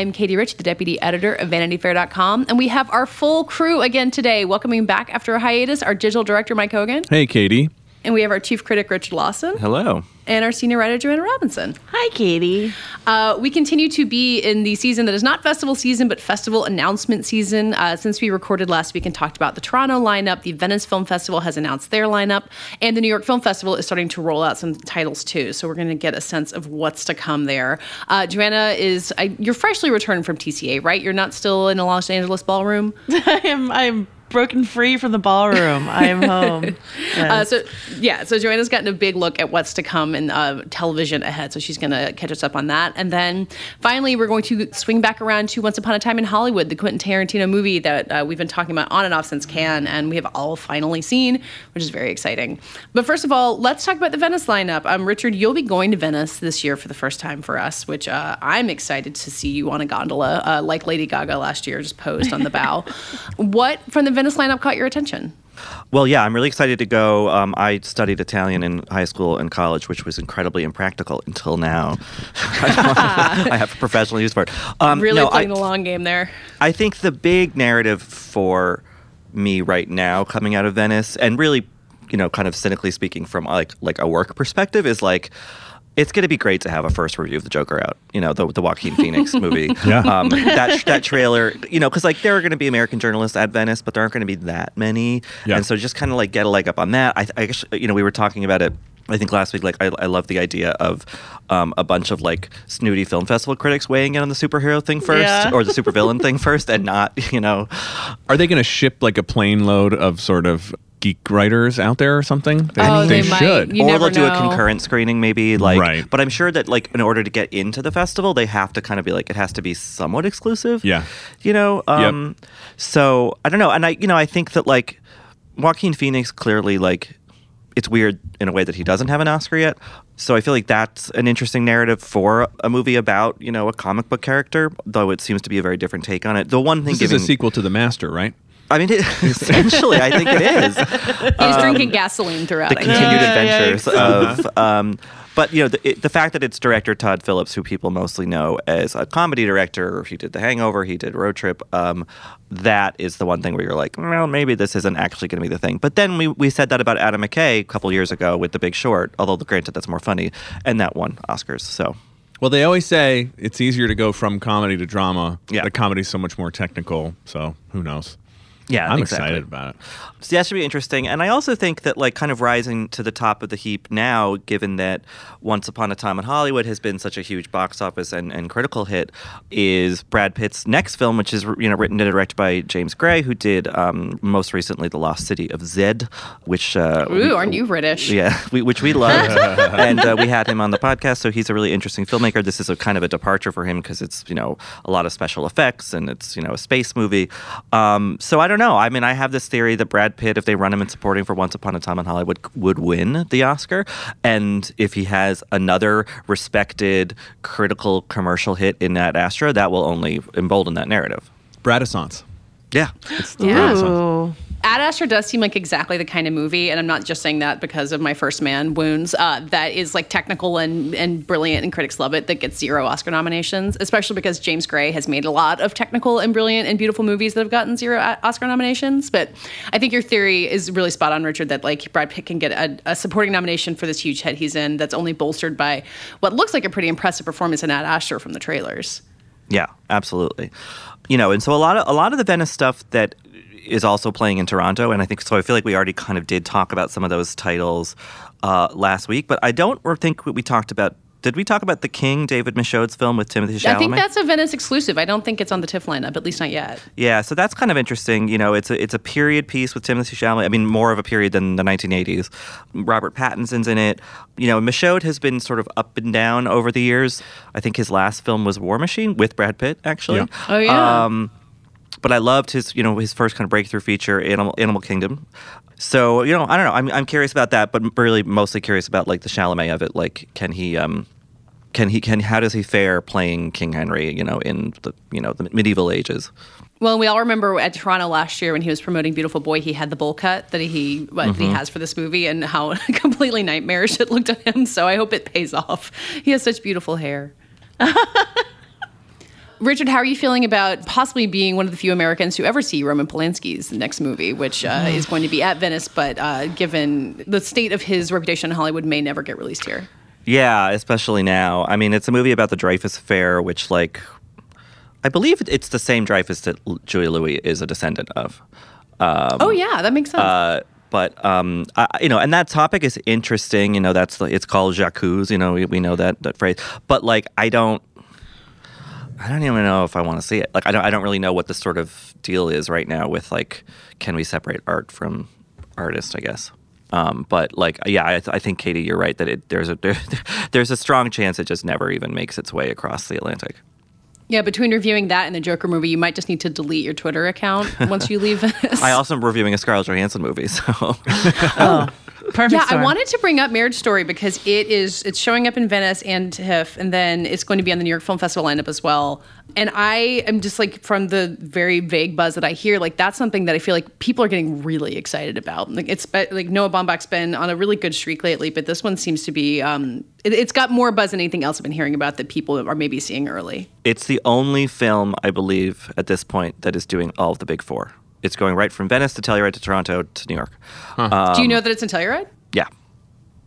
I'm Katie Rich, the deputy editor of VanityFair.com, and we have our full crew again today. Welcoming back after a hiatus, our digital director, Mike Hogan. Hey, Katie. And we have our chief critic, Richard Lawson. Hello. And our senior writer, Joanna Robinson. Hi, Katie. Uh, we continue to be in the season that is not festival season, but festival announcement season. Uh, since we recorded last week and talked about the Toronto lineup, the Venice Film Festival has announced their lineup, and the New York Film Festival is starting to roll out some titles too. So we're going to get a sense of what's to come there. Uh, Joanna is I, you're freshly returned from TCA, right? You're not still in a Los Angeles ballroom. I am. I'm broken free from the ballroom. I am home. Yes. Uh, so yeah, so Joanna's gotten a big look at what's to come in uh, television ahead. So she's going to catch us up on that, and then finally we're going to swing back around to Once Upon a Time in Hollywood, the Quentin Tarantino movie that uh, we've been talking about on and off since Cannes, and we have all finally seen, which is very exciting. But first of all, let's talk about the Venice lineup. Um, Richard, you'll be going to Venice this year for the first time for us, which uh, I'm excited to see you on a gondola, uh, like Lady Gaga last year, just posed on the bow. what from the Venice lineup caught your attention? Well, yeah, I'm really excited to go. Um, I studied Italian in high school and college, which was incredibly impractical until now. I have a professional use for it. Um, really no, playing I, the long game there. I think the big narrative for me right now, coming out of Venice, and really, you know, kind of cynically speaking from like like a work perspective, is like it's going to be great to have a first review of the Joker out. You know, the, the Joaquin Phoenix movie. Yeah. Um, that that trailer. You know, because like there are going to be American journalists at Venice, but there aren't going to be that many. Yeah. And so just kind of like get a leg up on that. I, I guess you know we were talking about it. I think last week, like I, I love the idea of um, a bunch of like snooty film festival critics weighing in on the superhero thing first, Yeah. or the supervillain thing first, and not you know Are they going to ship like a plane load of sort of geek writers out there or something? They, Oh, they might. should. You or they'll do a concurrent screening maybe like Right. but i'm sure that like in order to get into the festival they have to kind of be like it has to be somewhat exclusive Yeah. you know um so i don't know and i you know i think that like joaquin phoenix clearly like it's weird in a way that he doesn't have an oscar yet so i feel like that's an interesting narrative for a movie about you know a comic book character though it seems to be a very different take on it the one thing This giving is a sequel to The Master, right? I mean it, essentially i think it is He's drinking gasoline throughout. Um, the I think. continued Yeah, yeah, adventures of um, but you know the, it, the fact that it's director todd phillips who people mostly know as a comedy director he did the hangover he did road trip um, that is the one thing where you're like well maybe this isn't actually going to be the thing but then we, we said that about adam mckay a couple years ago with the big short although granted that's more funny and that won oscars so Well, they always say it's easier to go from comedy to drama. Yeah. The comedy's so much more technical. So who knows? Yeah I'm exactly. excited about it. So that should be interesting. And I also think that like kind of rising to the top of the heap now, given that Once Upon a Time in Hollywood has been such a huge box office and, and critical hit, is Brad Pitt's next film, which is you know written and directed by James Gray, who did um, most recently The Lost City of Zed, which uh, Ooh, we- aren't you British? yeah, we, which we love, and uh, we had him on the podcast. So he's a really interesting filmmaker. This is a kind of a departure for him because it's you know a lot of special effects and it's you know a space movie. Um, so I don't know. I mean, I have this theory that Brad Pitt, if they run him in supporting for Once Upon a Time in Hollywood, would win the Oscar, and if he has another respected critical commercial hit in Ad Astra, that will only embolden that narrative. Bradissance. Yeah, It's the Yeah. Ad Astra does seem like exactly the kind of movie, and I'm not just saying that because of my first man wounds. Uh, that is like technical and and brilliant, and critics love it. That gets zero Oscar nominations, especially because James Gray has made a lot of technical and brilliant and beautiful movies that have gotten zero Oscar nominations. But I think your theory is really spot on, Richard. That like Brad Pitt can get a, a supporting nomination for this huge hit he's in. That's only bolstered by what looks like a pretty impressive performance in Ad Astra from the trailers. Yeah, absolutely. You know, and so a lot of a lot of the Venice stuff that is also playing in Toronto, and I think so. I feel like we already kind of did talk about some of those titles uh, last week, but I don't think we talked about Did we talk about The King, David Michôd's film with Timothée Chalamet? I think that's a Venice exclusive. I don't think it's on the TIFF lineup, at least not yet. Yeah, so that's kind of interesting. You know, it's a it's a period piece with Timothée Chalamet. I mean, more of a period than the 1980s. Robert Pattinson's in it. You know, Michôd has been sort of up and down over the years. I think his last film was War Machine with Brad Pitt, actually. Yeah. Oh, yeah. Um, but I loved his, you know, his first kind of breakthrough feature, Animal Animal Kingdom. So you know, I don't know. I'm I'm curious about that, but really mostly curious about like the Chalamet of it. Like, can he um, can he can how does he fare playing King Henry? You know, in the you know the medieval ages. Well, we all remember at Toronto last year when he was promoting Beautiful Boy, he had the bowl cut that he what, that he Mm-hmm. has for this movie, and how completely nightmarish it looked on him. So I hope it pays off. He has such beautiful hair. Richard, how are you feeling about possibly being one of the few Americans who ever see Roman Polanski's next movie, which uh, is going to be at Venice, but uh, given the state of his reputation in Hollywood, may never get released here? Yeah, especially now. I mean, it's a movie about the Dreyfus Affair, which, like, I believe it's the same Dreyfus that Julia Louis is a descendant of. oh yeah, that makes sense. Uh, but um, I, you know, and that topic is interesting. You know, that's the, it's called j'accuse. You know, we, we know that that phrase. But like, I don't, I don't even know if I want to see it. Like, I don't, I don't really know what the sort of deal is right now with like, can we separate art from artist? I guess. Um, but like, yeah, I, I think Katie, you're right that it, there's a there, there's a strong chance it just never even makes its way across the Atlantic. Yeah, between reviewing that and the Joker movie, you might just need to delete your Twitter account once you leave Venice. I also am reviewing a Scarlett Johansson movie, so oh, Perfect. yeah, I wanted to bring up Marriage Story because it is it's showing up in Venice and TIFF, and then it's going to be on the New York Film Festival lineup as well. And I am just like from the very vague buzz that I hear, like that's something that I feel like people are getting really excited about. Like it's be- like Noah Baumbach's been on a really good streak lately, but this one seems to be um, it, it's got more buzz than anything else I've been hearing about that people are maybe seeing early. It's the only film, I believe, at this point that is doing all of the big four. It's going right from Venice to Telluride to Toronto to New York. Um, Do you know that it's in Telluride?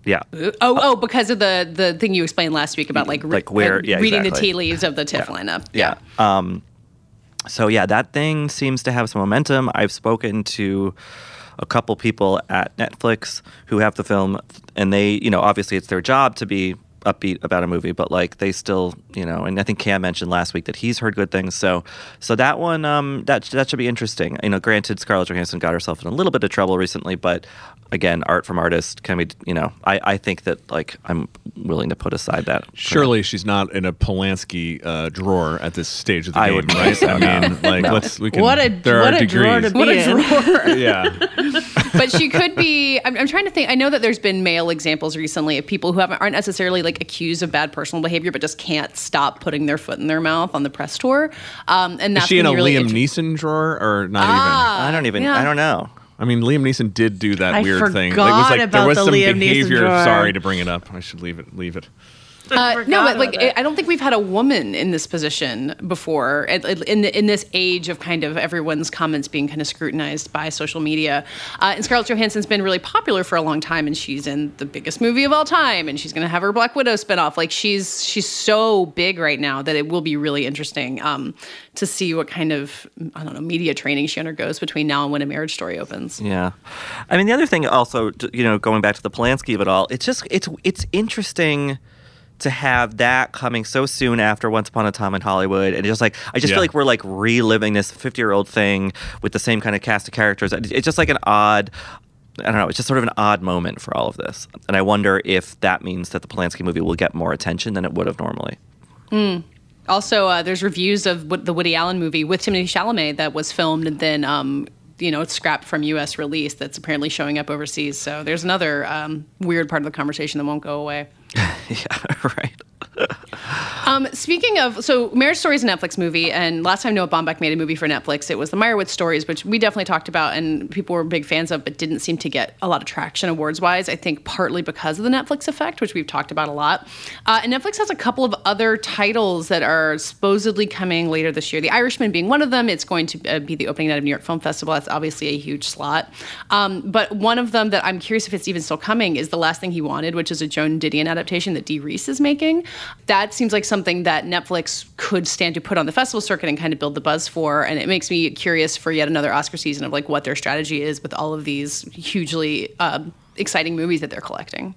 Yeah. Yeah. Oh, oh, because of the the thing you explained last week about like, re- Like where- uh, yeah, reading the tea leaves of the TIFF lineup. Yeah. Um, so, yeah, that thing seems to have some momentum. I've spoken to a couple people at Netflix who have the film, and they, you know, obviously it's their job to be upbeat about a movie, but like they still, you know, and I think Cam mentioned last week that he's heard good things. So, so that one, um, that that should be interesting. You know, granted, Scarlett Johansson got herself in a little bit of trouble recently, but again, art from artist can be, you know, I I think that like I'm willing to put aside that. for Surely she's not in a Polanski uh, drawer at this stage of the I game, would right? so, I no. mean, like No. let's we can. What a there what are a degrees. drawer to be What a in. drawer. yeah, but she could be. I'm, I'm trying to think. I know that there's been male examples recently of people who haven't aren't necessarily like accused of bad personal behavior, but just can't stop putting their foot in their mouth on the press tour. Um, and that's is she in a really Liam inter- Neeson drawer or not Ah, I don't even. yeah. I don't know. I mean, Liam Neeson did do that I weird thing. It forgot was like there about was the some Liam Neeson behavior. drawer. Sorry to bring it up. I should leave it. Leave it. Uh, no, but like it. I don't think we've had a woman in this position before. In in, the, in this age of kind of everyone's comments being kind of scrutinized by social media, uh, and Scarlett Johansson's been really popular for a long time, and she's in the biggest movie of all time, and she's going to have her Black Widow spinoff. Like she's she's so big right now that it will be really interesting um, to see what kind of I don't know media training she undergoes between now and when a Marriage Story opens. Yeah, I mean the other thing also, you know, going back to the Polanski of it all, it's just it's it's interesting to have that coming so soon after Once Upon a Time in Hollywood, and just like I just Yeah. feel like we're like reliving this fifty year old thing with the same kind of cast of characters. It's just like an odd. I don't know. It's just sort of an odd moment for all of this, and I wonder if that means that the Polanski movie will get more attention than it would have normally. Also, uh, there's reviews of what- the Woody Allen movie with Timothée Chalamet that was filmed and then, um, you know, it's scrapped from U.S. release. That's apparently showing up overseas. So there's another um, weird part of the conversation that won't go away. yeah, right. Um, speaking of, so Marriage Story is a Netflix movie, and last time Noah Baumbach made a movie for Netflix, it was the Meyerowitz Stories, which we definitely talked about and people were big fans of, but didn't seem to get a lot of traction awards wise. I think partly because of the Netflix effect, which we've talked about a lot. Uh, and Netflix has a couple of other titles that are supposedly coming later this year. The Irishman being one of them. It's going to uh, be the opening night of New York Film Festival. That's obviously a huge slot. Um, but one of them that I'm curious if it's even still coming is The Last Thing He Wanted, which is a Joan Didion adaptation that Dee Rees is making. That seems like something that Netflix could stand to put on the festival circuit and kind of build the buzz for. And it makes me curious for yet another Oscar season of like what their strategy is with all of these hugely um, exciting movies that they're collecting.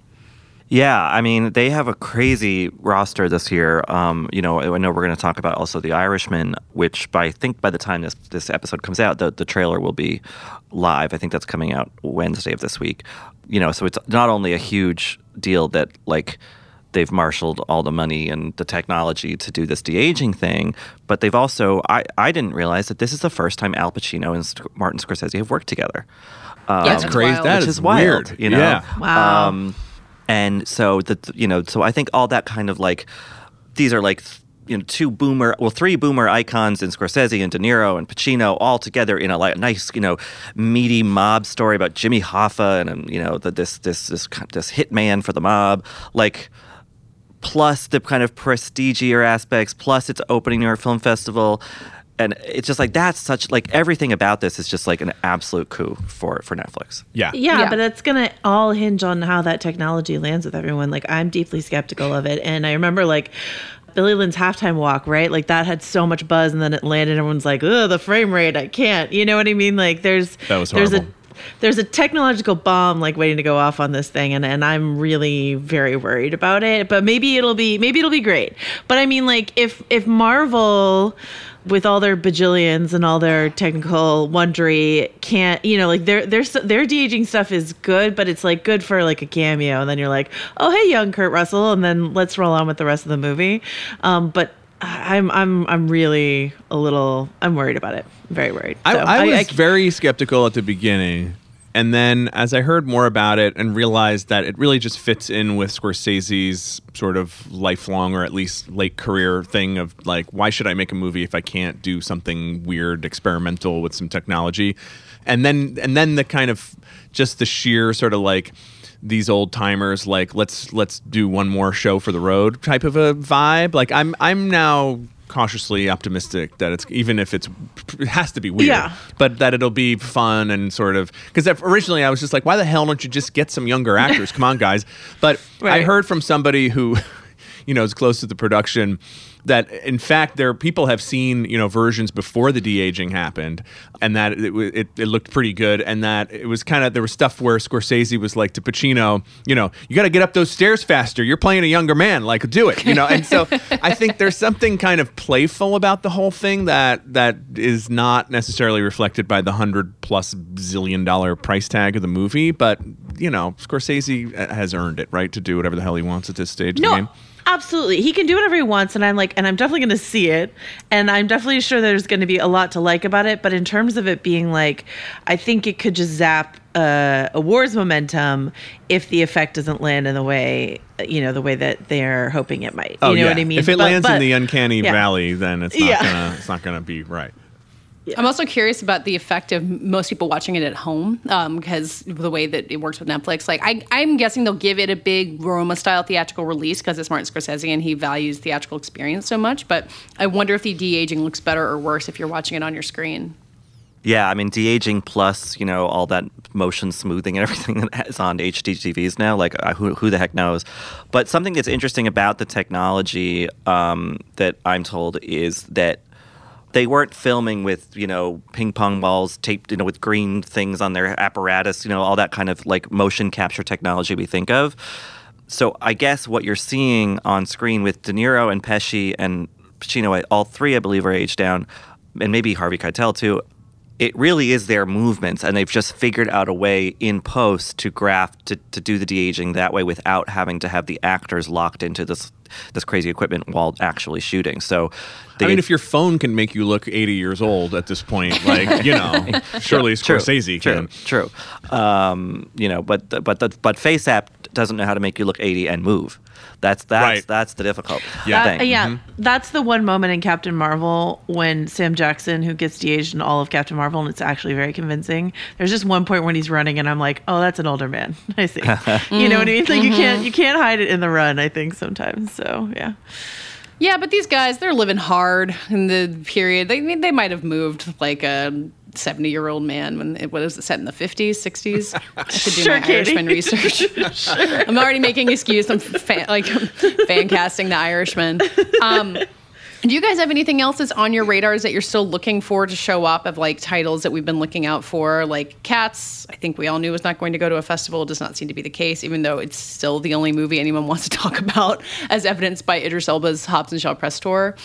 Yeah, I mean, they have a crazy roster this year. Um, you know, I know we're going to talk about also The Irishman, which by I think by the time this this episode comes out, the the trailer will be live. I think that's coming out Wednesday of this week. You know, so it's not only a huge deal that like they've marshaled all the money and the technology to do this de aging thing, but they've also I I didn't realize that this is the first time Al Pacino and Martin Scorsese have worked together. Um, Yeah, that's crazy. wild. That which is is wild, weird. you know. Yeah. Wow. Um, and so that you know, so I think all that kind of like these are like you know two boomer, well three boomer icons in Scorsese and De Niro and Pacino all together in a like nice you know meaty mob story about Jimmy Hoffa and um, you know the, this this this this hitman for the mob like. Plus the kind of prestigier aspects, plus it's opening New York Film Festival, and it's just like that's such like everything about this is just like an absolute coup for for Netflix. Yeah. Yeah, Yeah. but it's gonna all hinge on how that technology lands with everyone. Like I'm deeply skeptical of it, and I remember like Billy Lynn's halftime walk, right? Like that had so much buzz, and then it landed. and Everyone's like, "Oh, the frame rate, I can't." You know what I mean? Like there's That was there's a horrible. There's a technological bomb like waiting to go off on this thing and, and i'm really very worried about it but maybe it'll be maybe it'll be great. But i mean like if if marvel with all their bajillions and all their technical wondery can't you know like their their their de-aging stuff is good but it's like good for like a cameo and then you're like oh hey young kurt russell and then let's roll on with the rest of the movie. Um but I'm I'm I'm really a little I'm worried about it. very worried. I, So I was I- very skeptical at the beginning. And then as I heard more about it and realized that it really just fits in with Scorsese's sort of lifelong or at least late career thing of like, why should I make a movie if I can't do something weird, experimental with some technology? And then and then the kind of just the sheer sort of like these old timers like let's let's do one more show for the road type of a vibe. Like I'm I'm now cautiously optimistic that it's even if it's it has to be weird Yeah. but that it'll be fun and sort of because originally I was just like, why the hell don't you just get some younger actors? Come on, guys! But I heard from somebody who, you know, is close to the production that in fact there people have seen you know versions before the de aging happened, and that it, it it looked pretty good, and that it was kind of there was stuff where Scorsese was like to Pacino, you know, you got to get up those stairs faster. You're playing a younger man, like do it, you know. And so I think there's something kind of playful about the whole thing that that is not necessarily reflected by the hundred plus zillion dollar price tag of the movie, but you know, Scorsese uh, has earned it, right, to do whatever the hell he wants at this stage of the game. No, absolutely. He can do whatever he wants, and I'm like, and I'm definitely going to see it, and I'm definitely sure there's going to be a lot to like about it. But in terms of it being like, I think it could just zap uh, awards momentum if the effect doesn't land in the way you know the way that they're hoping it might. Oh you know yeah. what I mean? If it But- lands in the uncanny yeah. valley, then it's not Yeah. gonna it's not gonna be right. I'm also curious about the effect of most people watching it at home because the way that it works with Netflix. Like, I, I'm guessing they'll give it a big Roma style theatrical release because it's Martin Scorsese and he values theatrical experience so much. But I wonder if the de aging looks better or worse if you're watching it on your screen. Yeah, I mean, de aging plus, you know, all that motion smoothing and everything that is on HD TVs now, like uh, who, who the heck knows? But something that's interesting about the technology um, that I'm told is that they weren't filming with, you know, ping pong balls taped, you know, with green things on their apparatus, you know, all that kind of like motion capture technology we think of. So I guess what you're seeing on screen with De Niro and Pesci and Pacino, all three, I believe, are aged down, and maybe Harvey Keitel too. It really is their movements, and they've just figured out a way in post to graph to, to do the de aging that way without having to have the actors locked into this this crazy equipment while actually shooting. So, I mean, if your phone can make you look 80 years old at this point, like you know, surely True, Scorsese true, can. True. Um, you know, but but the, but Face App doesn't know how to make you look 80 and move. That's that's Right. that's the difficult Yeah. That- thing. yeah, mm-hmm. that's the one moment in Captain Marvel when Sam Jackson, who gets de-aged in all of Captain Marvel, and it's actually very convincing. There's just one point when he's running, and I'm like, oh, that's an older man. I see. you know what I mean? It's like you mm-hmm. can't you can't hide it in the run. I think sometimes. So yeah. Yeah, but these guys, they're living hard in the period. They they might have moved like a 70 year old man when it what is it set in the 50s, 60s. I should do Sure, my Katie. Irishman research. I'm already making excuse. I'm fan, like fan casting the Irishman. Um, Do you guys have anything else that's on your radars that you're still looking for to show up of like titles that we've been looking out for? Like Cats, I think we all knew was not going to go to a festival. It does not seem to be the case, even though it's still the only movie anyone wants to talk about, as evidenced by Idris Elba's Hobbs and Shaw press tour.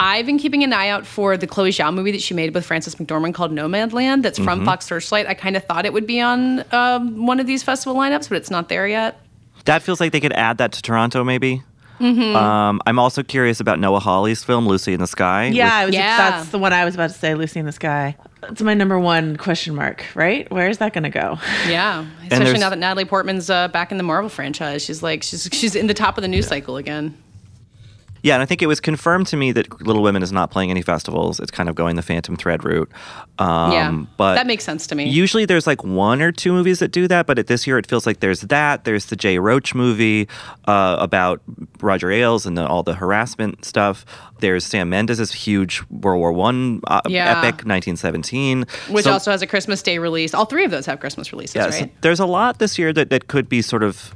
I've been keeping an eye out for the Chloe Zhao movie that she made with Frances McDormand called Nomadland. That's from Mhm. Fox Searchlight. I kind of thought it would be on um, one of these festival lineups, but it's not there yet. That feels like they could add that to Toronto, maybe. Mhm. Um, I'm also curious about Noah Hawley's film Lucy in the Sky. Yeah, I was, Yeah. that's the one I was about to say, Lucy in the Sky. It's my number one question mark, right? Where is that going to go? Yeah, especially now that Natalie Portman's uh, back in the Marvel franchise. She's like she's she's in the top of the news cycle again. Yeah, and I think it was confirmed to me that Little Women is not playing any festivals. It's kind of going the Phantom Thread route. Um, yeah, but that makes sense to me. Usually there's like one or two movies that do that, but at this year it feels like there's that. There's the Jay Roach movie uh, about Roger Ailes and the, all the harassment stuff. There's Sam Mendes' huge World War One uh, Yeah. epic, 1917. which So- also has a Christmas Day release. All three of those have Christmas releases, yeah, so right? there's a lot this year that, that could be sort of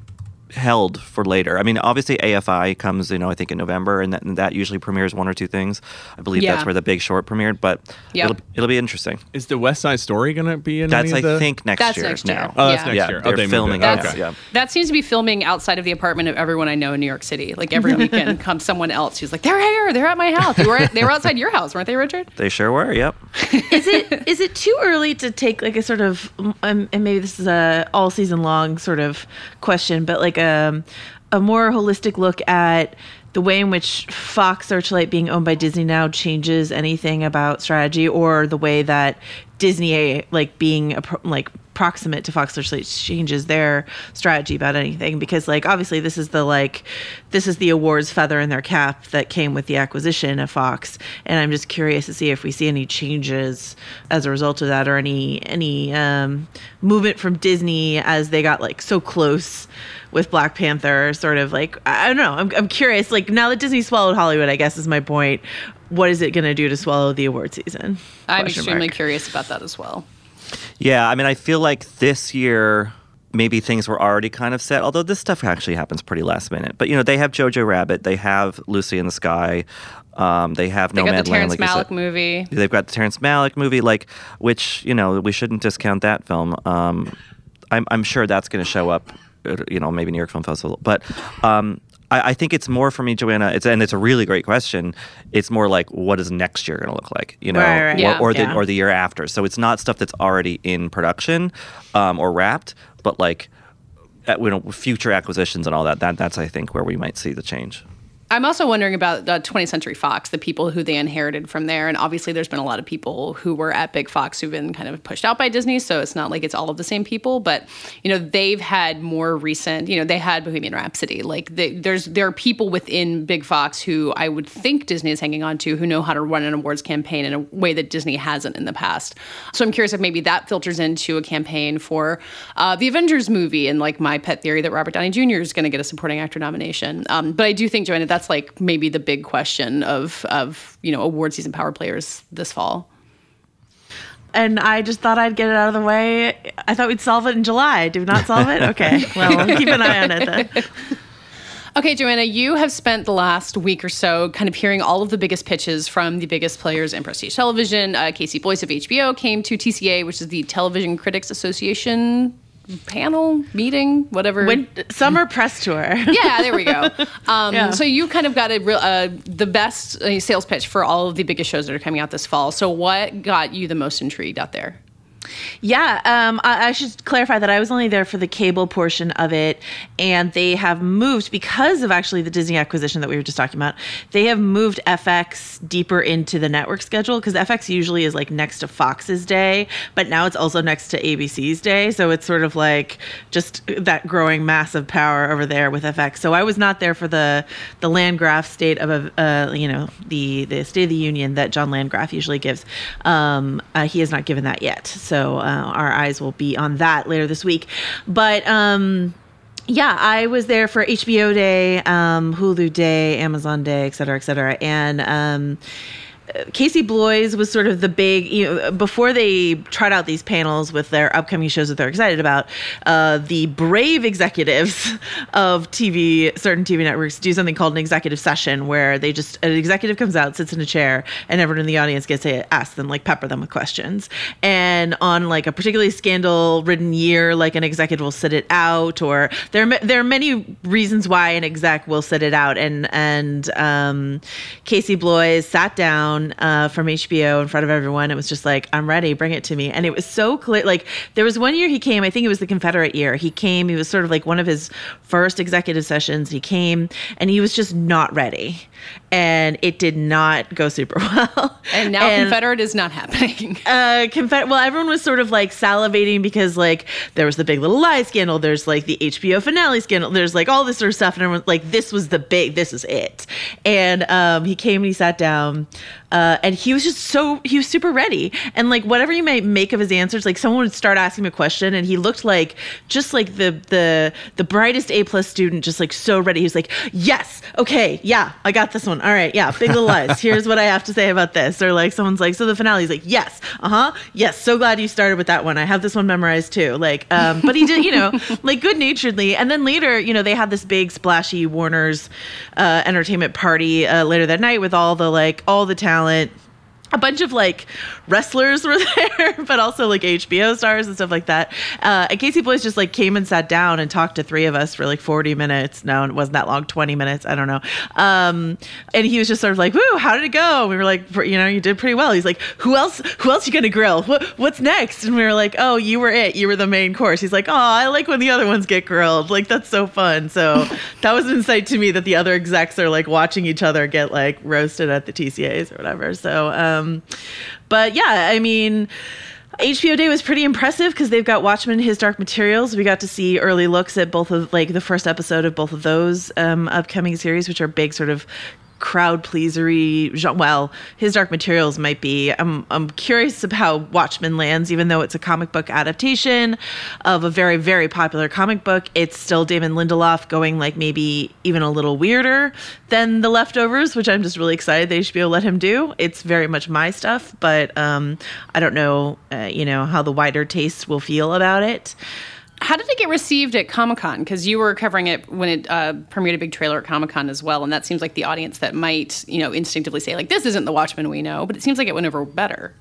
held for later. I mean, obviously AFI comes, you know, I think in November, and that, and that usually premieres one or two things. I believe Yeah. that's where the Big Short premiered, but Yeah. it'll, it'll be interesting. Is the West Side Story going to be in That's any I of the? think next That's year next year. now. Oh, that's Yeah. next Yeah, year. Oh, they're they filming it. it. Okay. Yeah. That seems to be filming outside of the apartment of everyone I know in New York City. Like every weekend comes someone else who's like, "They're here. They're at my house. They were at, they were outside your house, weren't they, Richard?" They sure were. Yep. is it is it too early to take like a sort of um, and maybe this is a all season long sort of question, but like a a more holistic look at the way in which Fox Searchlight being owned by Disney now changes anything about strategy, or the way that Disney like being appro- like proximate to Fox Searchlight changes their strategy about anything. Because like obviously this is the like this is the awards feather in their cap that came with the acquisition of Fox. And I'm just curious to see if we see any changes as a result of that or any any um, movement from Disney as they got like so close with Black Panther sort of like I I don't know I'm, I'm curious like now that Disney swallowed Hollywood I guess is my point what is it going to do to swallow the award season I'm Question extremely mark. curious about that as well. Yeah, I mean, I feel like this year maybe things were already kind of set. Although this stuff actually happens pretty last minute. But you know, they have Jojo Rabbit, they have Lucy in the Sky, um, they have They got Nomadland. the Terrence like. Malick movie. They've got the Terrence Malick movie, like which you know we shouldn't discount that film. Um, I'm I'm sure that's going to show up, at, you know, maybe New York Film Festival. But um, I, I think it's more for me, Joanna. It's and it's a really great question. It's more like what is next year going to look like, you know, Right, right. or, Yeah, or the yeah. or the year after. So it's not stuff that's already in production um, or wrapped, but like. uh, You know, future acquisitions and all that. That that's I think where we might see the change. I'm also wondering about uh, 20th Century Fox, the people who they inherited from there. And obviously, there's been a lot of people who were at Big Fox who've been kind of pushed out by Disney. So it's not like it's all of the same people. But, you know, they've had more recent, you know, they had Bohemian Rhapsody. Like, they, there's there are people within Big Fox who I would think Disney is hanging on to who know how to run an awards campaign in a way that Disney hasn't in the past. So I'm curious if maybe that filters into a campaign for uh, the Avengers movie and like my pet theory that Robert Downey Jr. is going to get a supporting actor nomination. Um, but I do think, Joanna, that's like maybe the big question of of you know award season power players this fall. and I just thought I'd get it out of the way. I thought we'd solve it in July. Did we not solve it? Okay. Well, keep an eye on it then. Okay, Joanna, you have spent the last week or so kind of hearing all of the biggest pitches from the biggest players in prestige television. Uh, Casey Bloys of HBO came to TCA, which is the Television Critics Association panel meeting, whatever. When, summer press tour. yeah, there we go. Um, Yeah. So you kind of got a real, uh, the best uh, sales pitch for all of the biggest shows that are coming out this fall. So what got you the most intrigued out there? Yeah, um, I, I should clarify that I was only there for the cable portion of it, and they have moved because of actually the Disney acquisition that we were just talking about. They have moved FX deeper into the network schedule because FX usually is like next to Fox's day, but now it's also next to ABC's day. So it's sort of like just that growing massive power over there with FX. So I was not there for the the Landgraf state of uh, you know the the State of the Union that John Landgraf usually gives. Um, uh, he has not given that yet, so uh, our eyes will be on that later this week. But um, yeah, I was there for HBO Day, um, Hulu Day, Amazon Day, et cetera, et cetera, and. Um, Casey Bloys was sort of the big, you know, before they tried out these panels with their upcoming shows that they're excited about. Uh, the brave executives of TV, certain TV networks, do something called an executive session where they just an executive comes out, sits in a chair, and everyone in the audience gets to ask them, like pepper them with questions. And on like a particularly scandal-ridden year, like an executive will sit it out, or there are, there are many reasons why an exec will sit it out. And and um, Casey Bloys sat down uh, from HBO in front of everyone. It was just like, I'm ready, bring it to me. And it was so clear. Like, there was one year he came, I think it was the Confederate year. He came, he was sort of like one of his first executive sessions. He came and he was just not ready. And it did not go super well. And now Confederate is not happening. uh, Confederate, well, everyone was sort of like salivating because, like, there was the Big Little Lies scandal, there's like the HBO finale scandal, there's like all this sort of stuff. And everyone, like, this was the big, this is it. And um, he came and he sat down. Uh, and he was just so he was super ready. And like whatever you might make of his answers like someone would start asking him a question and he looked like just like the the the brightest a plus student just like so ready. He was like yes okay yeah i got this one. All right yeah big little lies. Here's what i have to say about this. Or like someone's like so the finale. He's like yes uh-huh yes so glad you started with that one. I have this one memorized too. Like um but he did you know like good naturedly and then later you know they had this big splashy warner's uh entertainment party uh, later that night with all the like all the talent a bunch of like wrestlers were there, but also like HBO stars and stuff like that. Uh, and Casey Bloys just like came and sat down and talked to three of us for like 40 minutes. No, it wasn't that long, 20 minutes. I don't know. Um, and he was just sort of like, "Woo, how did it go?" We were like, "You know, you did pretty well." He's like, "Who else? Who else you gonna grill? What, what's next?" And we were like, "Oh, you were it. You were the main course." He's like, "Oh, I like when the other ones get grilled. Like that's so fun." So that was an insight to me that the other execs are like watching each other get like roasted at the TCAs or whatever. So. Um, but yeah, I mean, HBO Day was pretty impressive because they've got Watchmen His Dark Materials. We got to see early looks at both of like the first episode of both of those um, upcoming series, which are big sort of crowd pleasery genre. Well, his Dark Materials might be. I'm I'm curious about how Watchmen lands, even though it's a comic book adaptation of a very very popular comic book. It's still Damon Lindelof going like maybe even a little weirder than The Leftovers, which I'm just really excited they should that HBO let him do. It's very much my stuff, but um, I don't know, uh, you know, how the wider taste will feel about it. How did it get received at Comic Con? Because you were covering it when it uh, premiered a big trailer at Comic Con as well, and that seems like the audience that might, you know, instinctively say like, "This isn't the Watchmen we know," but it seems like it went over better.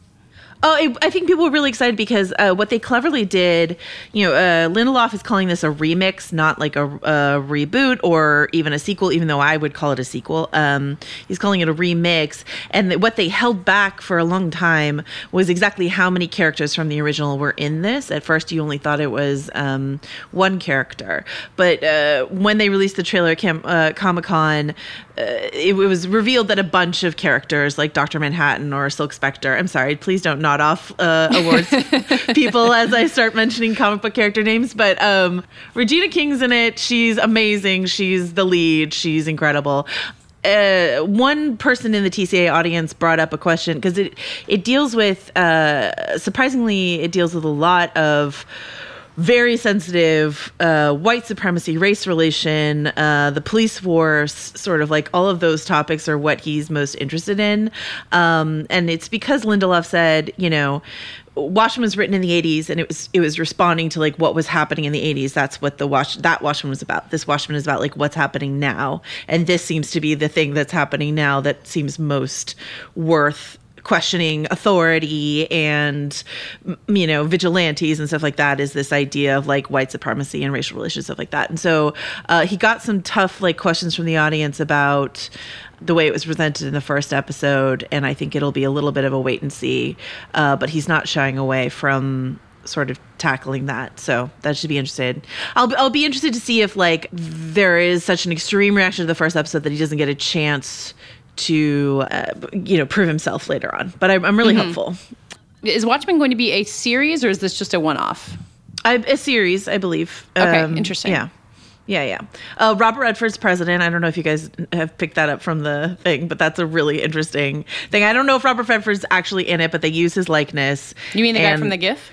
Oh, it, I think people were really excited because uh, what they cleverly did, you know, uh, Lindelof is calling this a remix, not like a, a, reboot or even a sequel, even though I would call it a sequel. Um, he's calling it a remix. And what they held back for a long time was exactly how many characters from the original were in this. At first, you only thought it was um, one character. But uh, when they released the trailer at uh, Comic Con, it, it, was revealed that a bunch of characters like Dr. Manhattan or Silk Spectre, I'm sorry, please don't nod off uh, awards people as I start mentioning comic book character names, but um, Regina King's in it. She's amazing. She's the lead. She's incredible. Uh, one person in the TCA audience brought up a question because it it deals with uh, surprisingly it deals with a lot of very sensitive uh, white supremacy, race relation, uh, the police force, sort of like all of those topics are what he's most interested in. Um, and it's because Lindelof said, you know, Watchmen was written in the 80s and it was it was responding to like what was happening in the 80s. That's what the watch that Watchmen was about. This Watchmen is about like what's happening now. And this seems to be the thing that's happening now that seems most worth questioning authority and you know vigilantes and stuff like that is this idea of like white supremacy and racial relations stuff like that and so uh, he got some tough like questions from the audience about the way it was presented in the first episode and i think it'll be a little bit of a wait and see uh, but he's not shying away from sort of tackling that. So that should be interested. I'll I'll be interested to see if like there is such an extreme reaction to the first episode that he doesn't get a chance to uh, you know prove himself later on. But I'm, I'm really mm-hmm. hopeful. Is Watchmen going to be a series or is this just a one-off? I, a series, I believe. Okay, um, interesting. Yeah. Yeah, yeah. Uh, Robert Redford's president. I don't know if you guys have picked that up from the thing, but that's a really interesting thing. I don't know if Robert Redford's actually in it, but they use his likeness. You mean the and, guy from the GIF?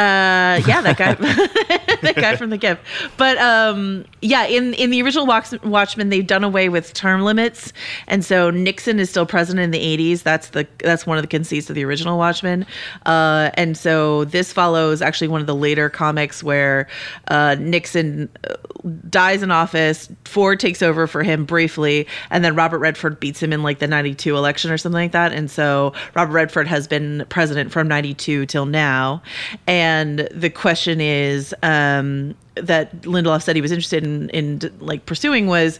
Uh, yeah, that guy, that guy from the gift. But um, yeah, in in the original Watchmen, they've done away with term limits, and so Nixon is still president in the '80s. That's the that's one of the conceits of the original Watchmen. Uh, and so this follows actually one of the later comics where uh, Nixon uh, dies in office. Ford takes over for him briefly, and then Robert Redford beats him in like the '92 election or something like that. And so Robert Redford has been president from '92 till now. And the question is um, that Lindelof said he was interested in, in like pursuing was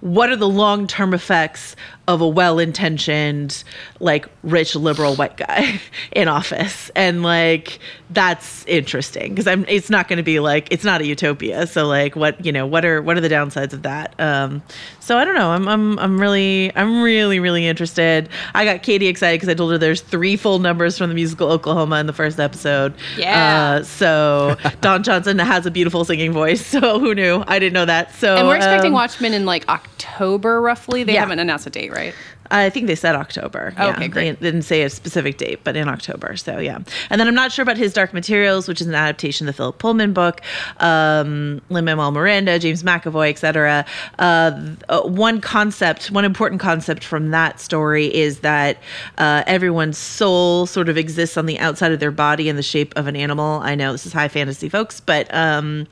what are the long term effects of a well intentioned, like rich liberal white guy in office? And like that's interesting because I'm it's not going to be like it's not a utopia. So like what you know what are what are the downsides of that? Um, so I don't know. I'm I'm I'm really I'm really really interested. I got Katie excited because I told her there's three full numbers from the musical Oklahoma in the first episode. Yeah. Uh, so Don Johnson has a beautiful singing voice. So who knew? I didn't know that. So And we're expecting um, Watchmen in like October, roughly. They Yeah. haven't announced a date, right? I think they said October. Oh, Yeah. okay, great. They didn't say a specific date, but in October. So yeah. And then I'm not sure about his Dark Materials, which is an adaptation of the Philip Pullman book. Um, Lin Manuel Miranda, James McAvoy, etc. Uh, uh, one concept, one important concept from that story is that uh, everyone's soul sort of exists on the outside of their body in the shape of an animal. I know this is high fantasy, folks, but um,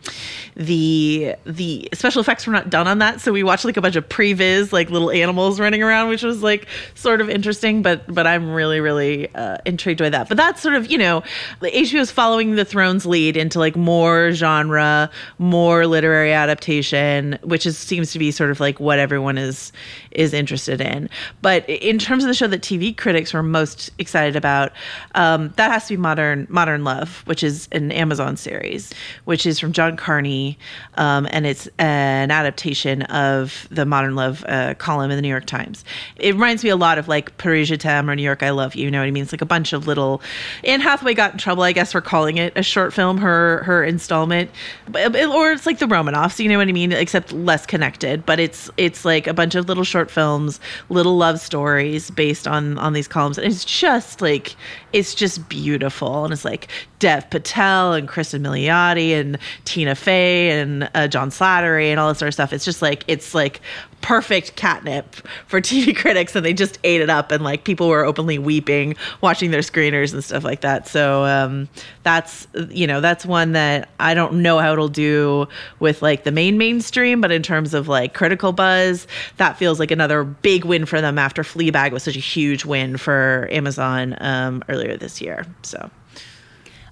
the the special effects were not done on that, so we watched like a bunch of previs, like little animals running around, which was like sort of interesting. But but I'm really really uh, intrigued by that. But that's sort of you know, the HBO is following the Thrones lead into like more genre, more literary adaptation, which is seems to be sort of like what everyone is is interested in. But in terms of the show that TV critics were most excited about, um, that has to be Modern Modern Love, which is an Amazon series, which is from John Carney, um, and it's an adaptation of the Modern Love uh, column in the New York Times. It reminds me a lot of like Paris Je or New York I Love You. You know what I mean? It's like a bunch of little. Anne Hathaway got in trouble, I guess, for calling it a short film. Her her installment, or it's like the Romanoffs. You know what I mean? Except less connected. But it's it's like a bunch of little short films, little love stories based on on these columns. And it's just like it's just beautiful. And it's like Dev Patel and Kristen Milioti and Tina Fey and uh, John Slattery and all this sort of stuff. It's just like it's like perfect catnip for TV critics, and they just ate it up. And like people were openly weeping watching their screeners and stuff like that. So um, that's you know that's one that I don't know how it'll do with like the main mainstream, but in terms of like critical buzz, that feels like another big win for them after Fleabag was such a huge win for Amazon um, earlier this year. So.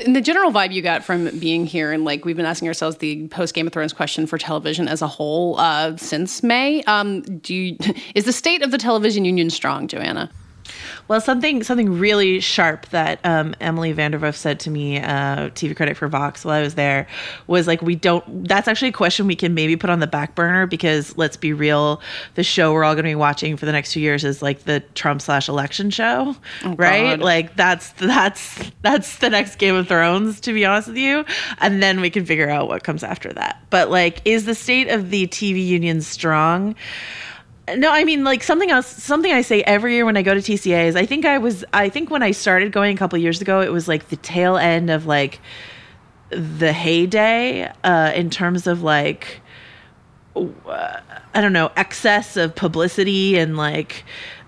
And the general vibe you got from being here, and like we've been asking ourselves the post Game of Thrones question for television as a whole uh, since May. Um, do you, is the state of the television union strong, Joanna? Well, something something really sharp that um, Emily VanDerWerff said to me, uh, TV critic for Vox, while I was there, was like, we don't. That's actually a question we can maybe put on the back burner because let's be real, the show we're all going to be watching for the next two years is like the Trump slash election show, right? God. Like that's that's that's the next Game of Thrones, to be honest with you, and then we can figure out what comes after that. But like, is the state of the TV union strong? No, I mean like something else. Something I say every year when I go to TCA is I think I was. I think when I started going a couple years ago, it was like the tail end of like the heyday uh, in terms of like uh, I don't know excess of publicity and like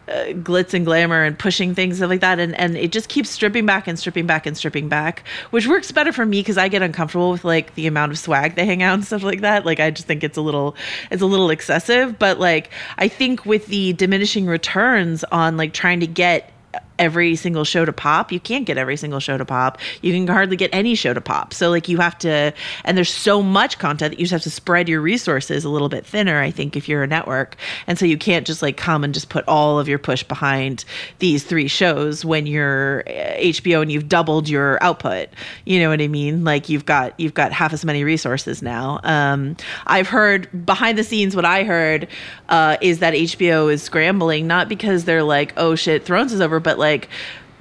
uh, glitz and glamour and pushing things stuff like that. And and it just keeps stripping back and stripping back and stripping back which works better for me because i get uncomfortable with like the amount of swag they hang out and stuff like that. Like i just think it's a little it's a little excessive. But like i think with the diminishing returns on like trying to get every single show to pop. You can't get every single show to pop. You can hardly get any show to pop. So like you have to and there's so much content that you just have to spread your resources a little bit thinner, I think, if you're a network. And so you can't just like come and just put all of your push behind these three shows when you're HBO and you've doubled your output. You know what I mean? Like you've got you've got half as many resources now. Um I've heard behind the scenes what I heard uh, is that HBO is scrambling not because they're like, oh shit, Thrones is over, but like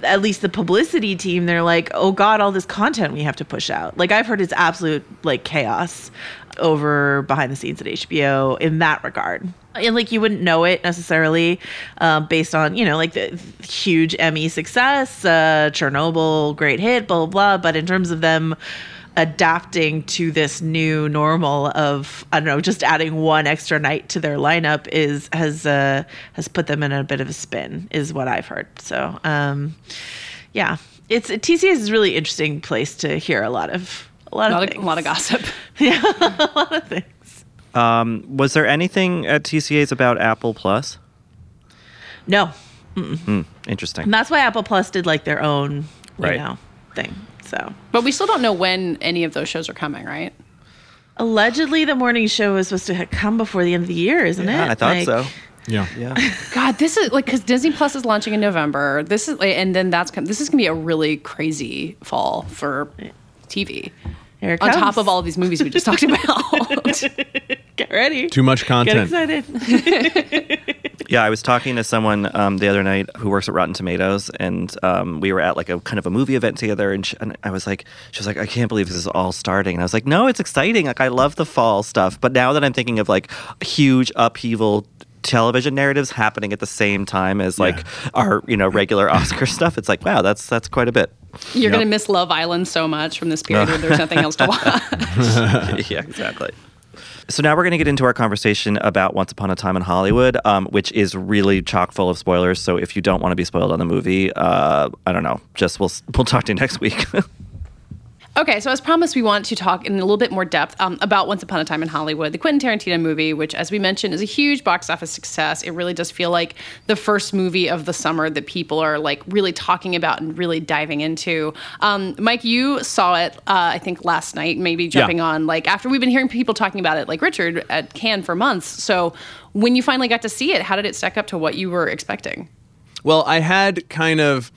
at least the publicity team, they're like, oh God, all this content we have to push out. Like I've heard it's absolute like chaos over behind the scenes at HBO in that regard. And like you wouldn't know it necessarily um, based on, you know, like the huge Emmy success, uh, Chernobyl, great hit, blah, blah, blah. But in terms of them adapting to this new normal of I don't know, just adding one extra night to their lineup is has uh, has put them in a bit of a spin, is what I've heard. So um, yeah, it's TCA is a really interesting place to hear a lot of a lot A of lot of, things. a lot of gossip. yeah, a lot of things. Um, was there anything at TCA's about Apple Plus? No, Hmm, interesting. and that's why Apple Plus did like their own, you Right. know, thing. So But we still don't know when any of those shows are coming, right? allegedly, the morning show is supposed to come before the end of the year, isn't Yeah, it? I thought Like- so. Yeah. Yeah. God, this is like because Disney Plus is launching in November. This is and then that's this is gonna be a really crazy fall for TV. Here it On top of all of these movies we just talked about. Get ready. Too much content. Get content. excited. Yeah, I was talking to someone um, the other night who works at Rotten Tomatoes, and um, we were at like a kind of a movie event together. And, sh and I was like, she was like, I can't believe this is all starting. And I was like, no, it's exciting. Like I love the fall stuff, but now that I'm thinking of like huge upheaval television narratives happening at the same time as like our you know regular Oscar stuff, it's like wow, that's that's quite a bit. You're Yep. gonna miss Love Island so much from this period where there's nothing else to watch. yeah, exactly. So now we're going to get into our conversation about Once Upon a Time in Hollywood, um, which is really chock full of spoilers. So if you don't want to be spoiled on the movie, uh, I don't know. Just we'll we'll talk to you next week. Okay, so as promised, we want to talk in a little bit more depth um, about Once Upon a Time in Hollywood, the Quentin Tarantino movie, which, as we mentioned, is a huge box office success. It really does feel like the first movie of the summer that people are like really talking about and really diving into. Um, Mike, you saw it, uh, I think, last night, maybe jumping Yeah. on like after we've been hearing people talking about it, like Richard at Cannes for months. So when you finally got to see it, how did it stack up to what you were expecting? Well, I had kind of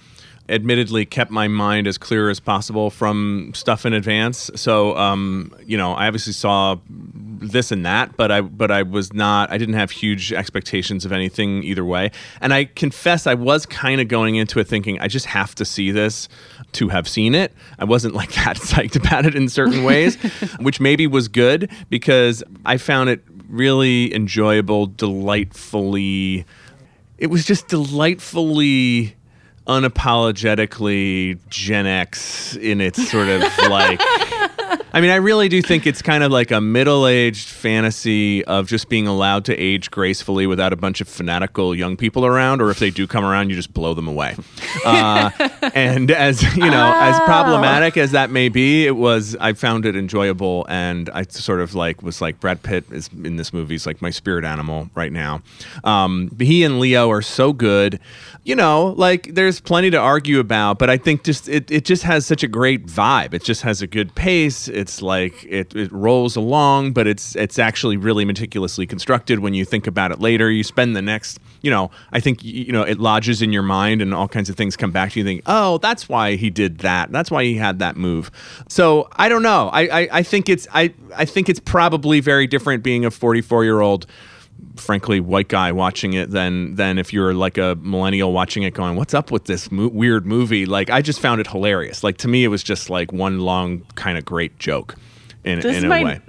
admittedly kept my mind as clear as possible from stuff in advance. So, um, you know, I obviously saw this and that, but I but I was not I didn't have huge expectations of anything either way. And I confess I was kind of going into it thinking I just have to see this to have seen it. I wasn't like that psyched about it in certain ways, which maybe was good because I found it really enjoyable, delightfully it was just delightfully unapologetically Gen X in its sort of like I mean, I really do think it's kind of like a middle-aged fantasy of just being allowed to age gracefully without a bunch of fanatical young people around, or if they do come around, you just blow them away. Uh, and as you know, as problematic as that may be, it was. I found it enjoyable, and I sort of like was like Brad Pitt is in this movie is like my spirit animal right now. Um, he and Leo are so good. You know, like there's plenty to argue about, but I think just it, it just has such a great vibe. It just has a good pace. It's like it, it rolls along, but it's it's actually really meticulously constructed when you think about it later. You spend the next, you know, I think you know, it lodges in your mind and all kinds of things come back to you think, "Oh, that's why he did that. That's why he had that move." So, I don't know. I I, I think it's I I think it's probably very different being a 44-year-old frankly white guy watching it than than if you're like a millennial watching it going what's up with this mo- weird movie like i just found it hilarious like to me it was just like one long kind of great joke in, This is in a my way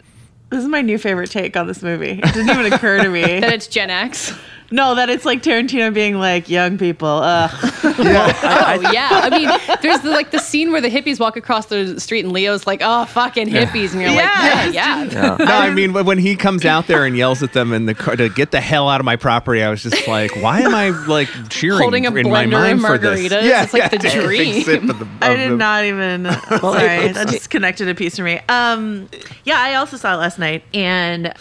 this is my new favorite take on this movie. It didn't even occur to me. That it's Gen X. no, that it's like Tarantino being like young people. Ugh. Oh yeah, I mean, there's the, like the scene where the hippies walk across the street and Leo's like, "Oh, fucking hippies," and you're like, Yes. "Yeah, yeah." no i mean when when he comes out there and yells at them in the car to get the hell out of my property i was just like why am i like cheering Holding a in my mind for this margaritas. It's like the take a big sip dream. of the- I did the- not even. sorry, that just connected a piece for me. Um, yeah, I also saw it last night, and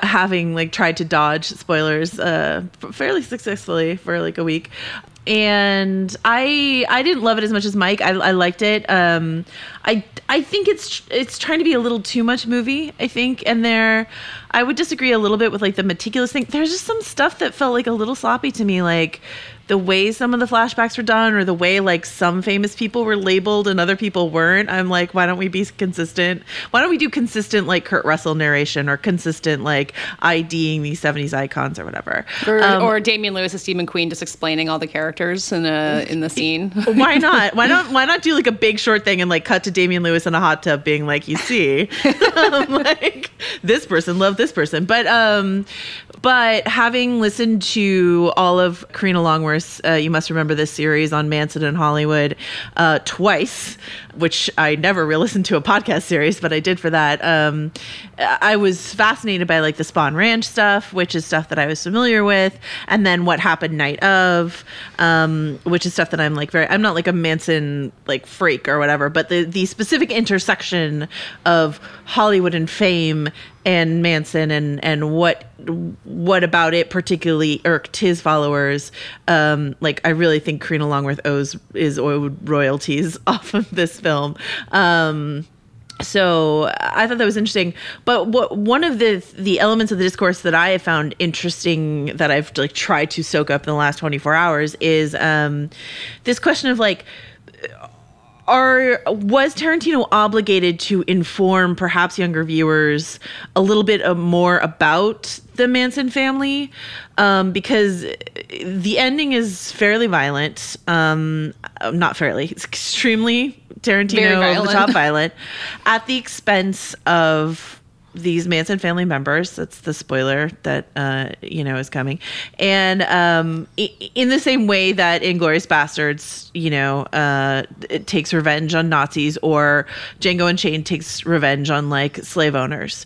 having like tried to dodge spoilers uh, fairly successfully for like a week. And I I didn't love it as much as Mike. I, I liked it. Um, I I think it's it's trying to be a little too much movie. I think, and there, I would disagree a little bit with like the meticulous thing. There's just some stuff that felt like a little sloppy to me. Like the way some of the flashbacks were done or the way like some famous people were labeled and other people weren't. I'm like, why don't we be consistent? Why don't we do consistent like Kurt Russell narration or consistent like IDing these 70s icons or whatever? Or, Um, or Damian Lewis as Steve McQueen just explaining all the characters in a, in the scene. why not? Why not? Why not do like a big short thing and like cut to Damian Lewis in a hot tub, being like, "You see, um, like this person loved this person," but um, but having listened to all of Karina Longworth's, uh, you must remember this series on Manson and Hollywood uh, twice, which I never re-listened to a podcast series, but I did for that. Um, I was fascinated by like the Spahn Ranch stuff, which is stuff that I was familiar with, and then what happened night of, um, which is stuff that I'm like very. I'm not like a Manson like freak or whatever, but the the specific intersection of Hollywood and fame and Manson and and what what about it particularly irked his followers. Um, like I really think Karina Longworth owes is owed royalties off of this film. Um, so I thought that was interesting. But what one of the the elements of the discourse that I have found interesting that I've like tried to soak up in the last 24 hours is um, this question of like are was Tarantino obligated to inform perhaps younger viewers a little bit uh, more about the Manson family um, because the ending is fairly violent. Um, uh, not fairly, it's extremely Tarantino over the top violent at the expense of these Manson family members. That's the spoiler that uh, you know is coming, and um, in the same way that Inglourious Basterds, you know, uh, it takes revenge on Nazis, or Django Unchained takes revenge on like slave owners.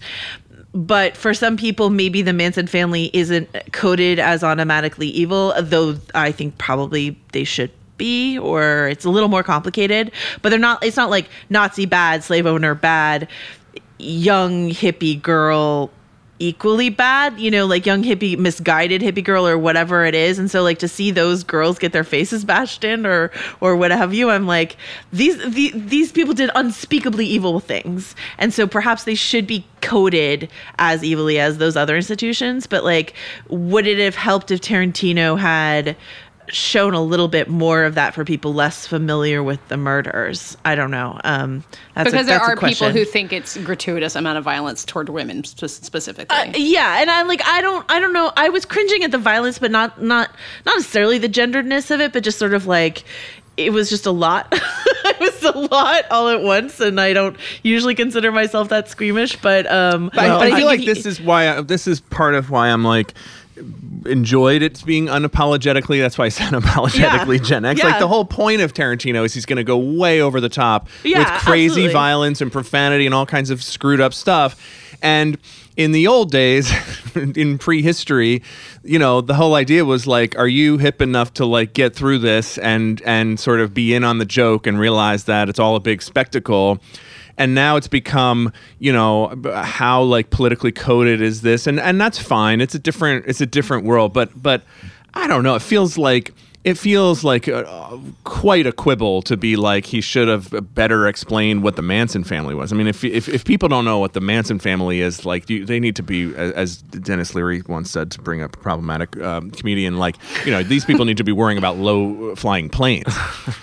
But for some people, maybe the Manson family isn't coded as automatically evil, though I think probably they should be or it's a little more complicated. But they're not it's not like nazi bad slave owner bad young hippie girl equally bad you know like young hippie misguided hippie girl or whatever it is. And so like to see those girls get their faces bashed in or or what have you i'm like these the, these people did unspeakably evil things. And so perhaps they should be coded as evilly as those other institutions. But like would it have helped if tarantino had shown a little bit more of that for people less familiar with the murders. I don't know. Um, that's a- because there that's a are people who think it's gratuitous amount of violence toward women spe- specifically. Uh, yeah, and I like I don't I don't know. I was cringing at the violence, but not not not necessarily the genderedness of it, but just sort of like it was just a lot. it was a lot all at once, and I don't usually consider myself that squeamish, but um, But I- but I, feel think like if you- this is why I, this is part of why I'm like enjoyed it being unapologetically. That's why I said unapologetically Yeah. Gen X. Yeah. Like the whole point of Tarantino is he's going to go way over the top Yeah, with crazy absolutely. violence and profanity and all kinds of screwed up stuff. And in the old days, in prehistory, you know, the whole idea was like, are you hip enough to like get through this and and sort of be in on the joke and realize that it's all a big spectacle? And now it's become you know how like politically coded is this? And and that's fine. It's a different it's a different world. But but i don't know. It feels like it feels like a, uh, quite a quibble to be like he should have better explained what the Manson family was. I mean, if if, if people don't know what the Manson family is, like you, they need to be, as Denis Leary once said, to bring up a problematic um, comedian, like you know, these people need to be worrying about low flying planes.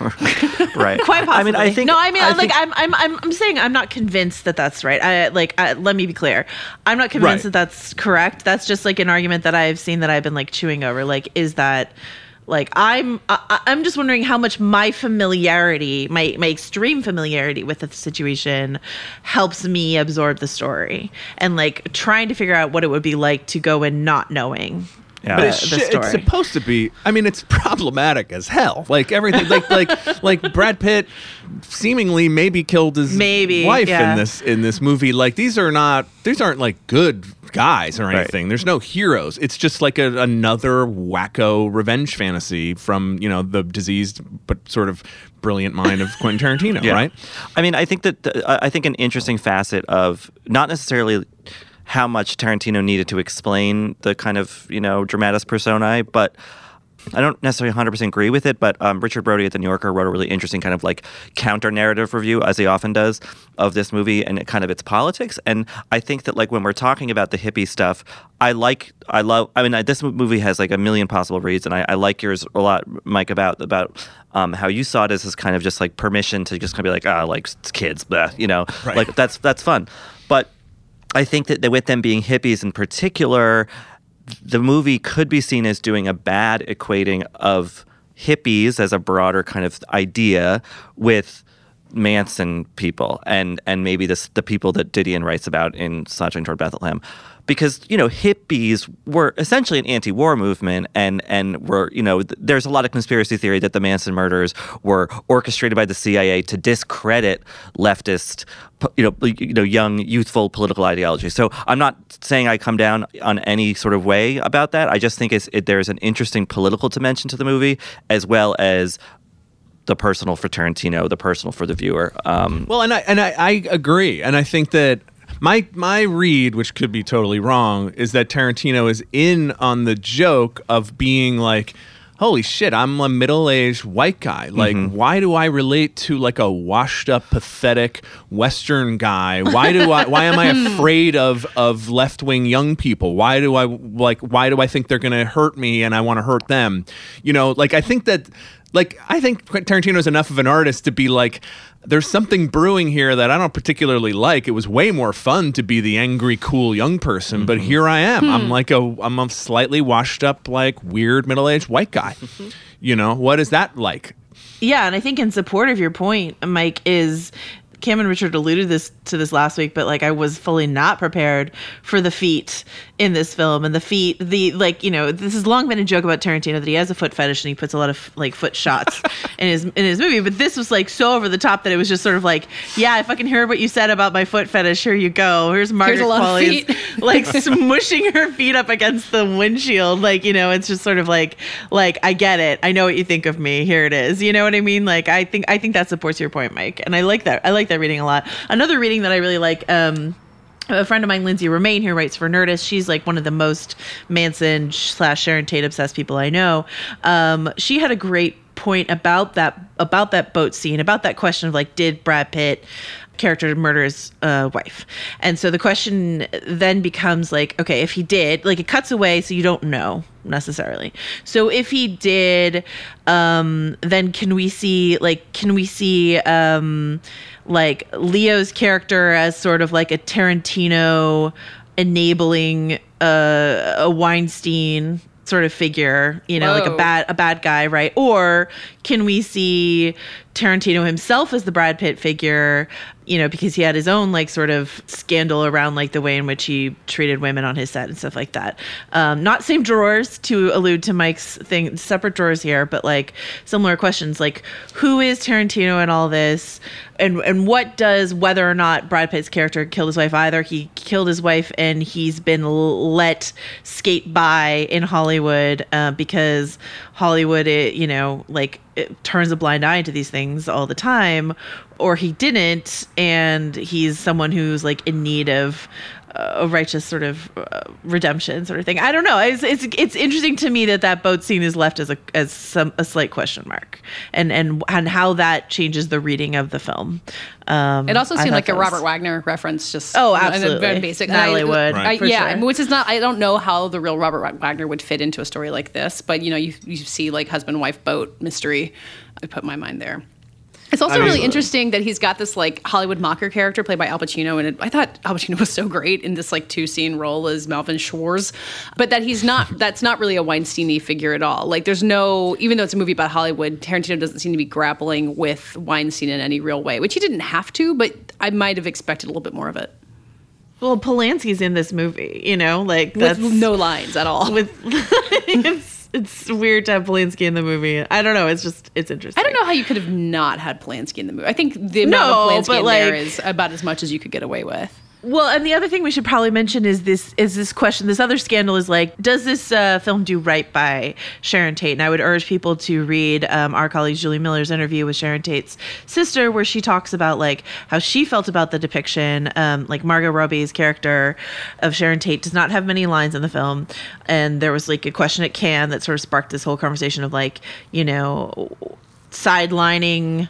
right. Quite possibly. I mean, I think no. I mean, I like think- I'm, I'm, I'm, I'm saying I'm not convinced that that's right. I like. I, let me be clear. I'm not convinced Right. that that's correct. That's just like an argument that I've seen that I've been like chewing over. Like, is that like I'm? I, I'm just wondering how much my familiarity, my my extreme familiarity with the situation, helps me absorb the story and like trying to figure out what it would be like to go in not knowing. Yeah. But it's, the shi- story. it's supposed to be. I mean, it's problematic as hell. Like everything, like like like Brad Pitt seemingly maybe killed his Maybe, wife yeah. in this in this movie. Like these are not these aren't like good guys or Right. anything. There's no heroes. It's just like a, another wacko revenge fantasy from you know the diseased but sort of brilliant mind of Quentin Tarantino, Yeah. right? I mean, I think that the, I I think an interesting facet of not necessarily how much Tarantino needed to explain the kind of you know dramatis personae, but I don't necessarily 100% agree with it, but um, Richard Brody at the New Yorker wrote a really interesting kind of like counter narrative review, as he often does, of this movie and kind of its politics. And I think that like when we're talking about the hippie stuff, I like, I love, I mean, I, this movie has like a million possible reads, and I, I like yours a lot, Mike, about about um, how you saw it as this kind of just like permission to just kind of be like, ah, like kids, blah, you know, Right. like that's that's fun. I think that with them being hippies in particular, the movie could be seen as doing a bad equating of hippies as a broader kind of idea with Manson people and and maybe this the people that Didion writes about in Slouching Toward Bethlehem. Because you know hippies were essentially an anti-war movement, and and were you know th- there's a lot of conspiracy theory that the Manson murders were orchestrated by the CIA to discredit leftist, you know you know young youthful political ideology. So I'm not saying I come down on any sort of way about that. I just think it's, it, there's an interesting political dimension to the movie as well as the personal for Tarantino, the personal for the viewer. Um, Well, and I and I, I agree, and I think that my my read, which could be totally wrong, is that Tarantino is in on the joke of being like. Holy shit, I'm a middle-aged white guy. Mm-hmm. Like, why do I relate to like a washed-up, pathetic Western guy? Why do I? Why am I afraid of of left-wing young people? Why do I like? Why do I think they're gonna hurt me and I want to hurt them? You know, like I think that like I think Tarantino is enough of an artist to be like there's something brewing here that I don't particularly like. It was way more fun to be the angry, cool young person, but mm-hmm. here I am. I'm hmm. like a I'm a slightly washed up, like weird middle aged white guy. Mm-hmm. you know what is that like? Yeah, and I think in support of your point, Mike, is Cam and Richard alluded this to this last week, but like I was fully not prepared for the feet in this film. And the feet the like you know this has long been a joke about Tarantino that he has a foot fetish and he puts a lot of like foot shots in his in his movie. But this was like so over the top that it was just sort of like yeah I fucking heard what you said about my foot fetish here you go. Here's Margaret Qualley's like smushing her feet up against the windshield. Like you know it's just sort of like like I get it. I know what you think of me. Here it is. You know what I mean? Like I think I think that supports your point Mike. And I like that I like that reading a lot another reading that I really like um a friend of mine, Lindsey Romain, who writes for Nerdist, she's like one of the most Manson slash Sharon Tate obsessed people I know. Um, she had a great point about that about that boat scene, about that question of like, did Brad Pitt character murder his uh, wife? And so the question then becomes like, okay, if he did, like it cuts away, so you don't know necessarily. So if he did, um, then can we see like can we see um, like Leo's character as sort of like a Tarantino enabling uh, a Weinstein sort of figure, you know, like a bad a bad guy, right? Or can we see Tarantino himself as the Brad Pitt figure, you know, because he had his own like sort of scandal around like the way in which he treated women on his set and stuff like that. Um, not same drawers to allude to Mike's thing, separate drawers here, but like similar questions like who is Tarantino in all this? And and what does whether or not Brad Pitt's character killed his wife either he killed his wife and he's been let skate by in Hollywood uh, because Hollywood, it, you know, like turns a blind eye to these things all the time, or he didn't, and he's someone who's like in need of uh, a righteous sort of uh, redemption sort of thing. I don't know. It's, it's it's interesting to me that that boat scene is left as a as some a slight question mark, and and and how that changes the reading of the film. Um, It also seemed like a that was- Robert Wagner reference, just Oh, and a absolutely. very basic. Natalie And Wood, I, for yeah, sure. which is not. I don't know how the real Robert Wagner would fit into a story like this, but you know, you you see like husband wife boat mystery. I put my mind there. It's also really interesting that he's got this like Hollywood macher character played by Al Pacino, and it, I thought Al Pacino was so great in this like two scene role as Melvin Schwartz, but that he's not. that's not really a Weinstein figure at all. Like, there's no, even though it's a movie about Hollywood, Tarantino doesn't seem to be grappling with Weinstein in any real way, which he didn't have to, but I might have expected a little bit more of it Well, Polanski's in this movie, you know, like that's with no lines at all. with it's weird to have Polanski in the movie. I don't know. It's just it's interesting. I don't know how you could have not had Polanski in the movie. I think the amount No, of Polanski in there like- is about as much as you could get away with. Well, and the other thing we should probably mention is this is this question. This other scandal is like, does this uh, film do right by Sharon Tate? And I would urge people to read um, our colleague Julie Miller's interview with Sharon Tate's sister, where she talks about like how she felt about the depiction. Um, like Margot Robbie's character of Sharon Tate does not have many lines in the film, and there was like a question at Cannes that sort of sparked this whole conversation of like, you know, sidelining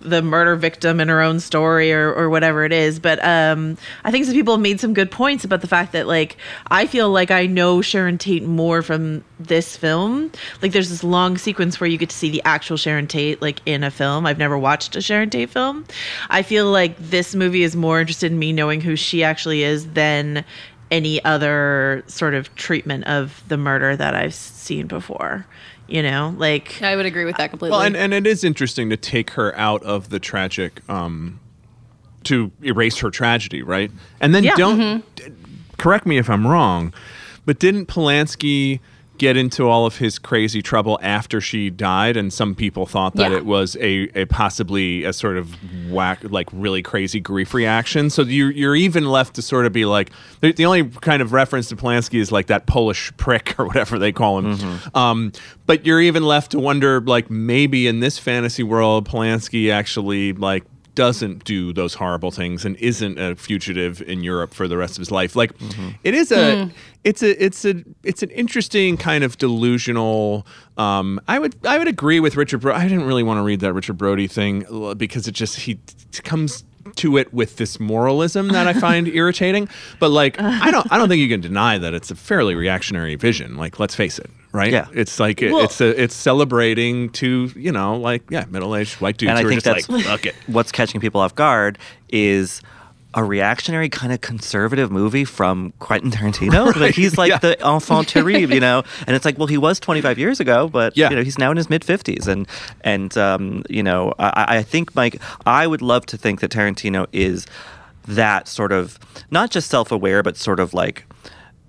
the murder victim in her own story or, or whatever it is. But um, I think some people have made some good points about the fact that like I feel like I know Sharon Tate more from this film. Like there's this long sequence where you get to see the actual Sharon Tate like in a film. I've never watched a Sharon Tate film. I feel like this movie is more interested in me knowing who she actually is than any other sort of treatment of the murder that I've seen before. You know, like I would agree with that completely. Well, and, and it is interesting to take her out of the tragic, um, to erase her tragedy, right? And then Yeah. don't d- correct me if I'm wrong, but didn't Polanski get into all of his crazy trouble after she died? And some people thought that Yeah. it was a, a possibly a sort of whack, like really crazy grief reaction. So you, you're even left to sort of be like, the, the only kind of reference to Polanski is like that Polish prick or whatever they call him. Um, but you're even left to wonder, like maybe in this fantasy world, Polanski actually like doesn't do those horrible things and isn't a fugitive in Europe for the rest of his life. Like it is a it's a it's a it's an interesting kind of delusional um I would I would agree with Richard Bro- I didn't really want to read that Richard Brody thing because it just he t- comes to it with this moralism that I find irritating. But like I don't I don't think you can deny that it's a fairly reactionary vision. Like let's face it, right? Yeah. It's like Well- it's a it's celebrating to, you know, like yeah, middle-aged white dudes and I who are think just that's like fuck it. what's catching people off guard is a reactionary kind of conservative movie from Quentin Tarantino. Like he's like yeah. the enfant terrible, you know. And it's like, well, he was 25 years ago, but Yeah. you know, he's now in his mid 50s, and and um, you know, I, I think Mike, I would love to think that Tarantino is that sort of not just self-aware, but sort of like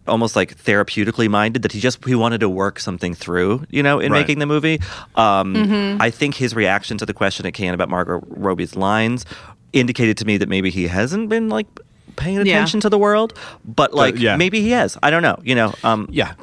almost like therapeutically minded that he just he wanted to work something through you know in Right. making the movie um, i think his reaction to the question at Cannes about margot robbie's lines indicated to me that maybe he hasn't been like paying Yeah. attention to the world but like yeah. maybe he has i don't know you know um, Yeah.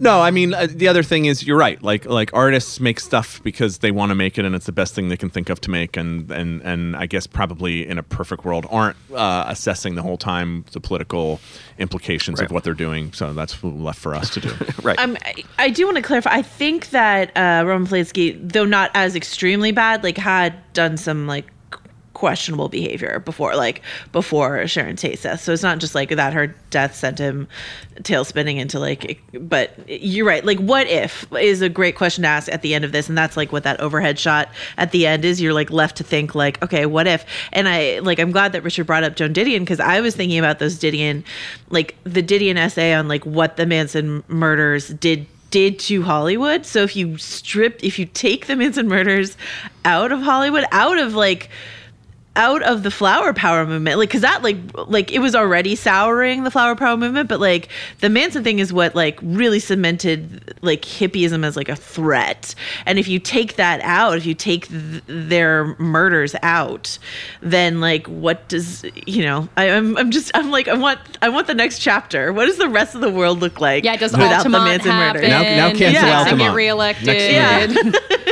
No, I mean uh, the other thing is you're right. Like like artists make stuff because they want to make it, and it's the best thing they can think of to make. And and and I guess probably in a perfect world aren't uh, assessing the whole time the political implications Right. of what they're doing. So that's left for us to do. right Um, I, I do want to clarify. I think that uh, Roman Polanski, though not as extremely bad, like had done some like questionable behavior before, like before Sharon Tate's death. So it's not just like that. Her death sent him tail spinning into like. But you're right. Like, what if is a great question to ask at the end of this, and that's like what that overhead shot at the end is. You're like left to think like, okay, what if? And I like I'm glad that Richard brought up Joan Didion because I was thinking about those Didion, like the Didion essay on like what the Manson murders did did to Hollywood. So if you strip, if you take the Manson murders out of Hollywood, out of like out of the flower power movement like because that like like it was already souring the flower power movement but like the manson thing is what like really cemented like hippieism as like a threat and if you take that out if you take th- their murders out then like what does you know I, i'm i'm just i'm like i want i want the next chapter what does the rest of the world look like yeah, does without the manson happen? murders Now- now cancel Does Manson Altamont. get reelected? Next. Yeah.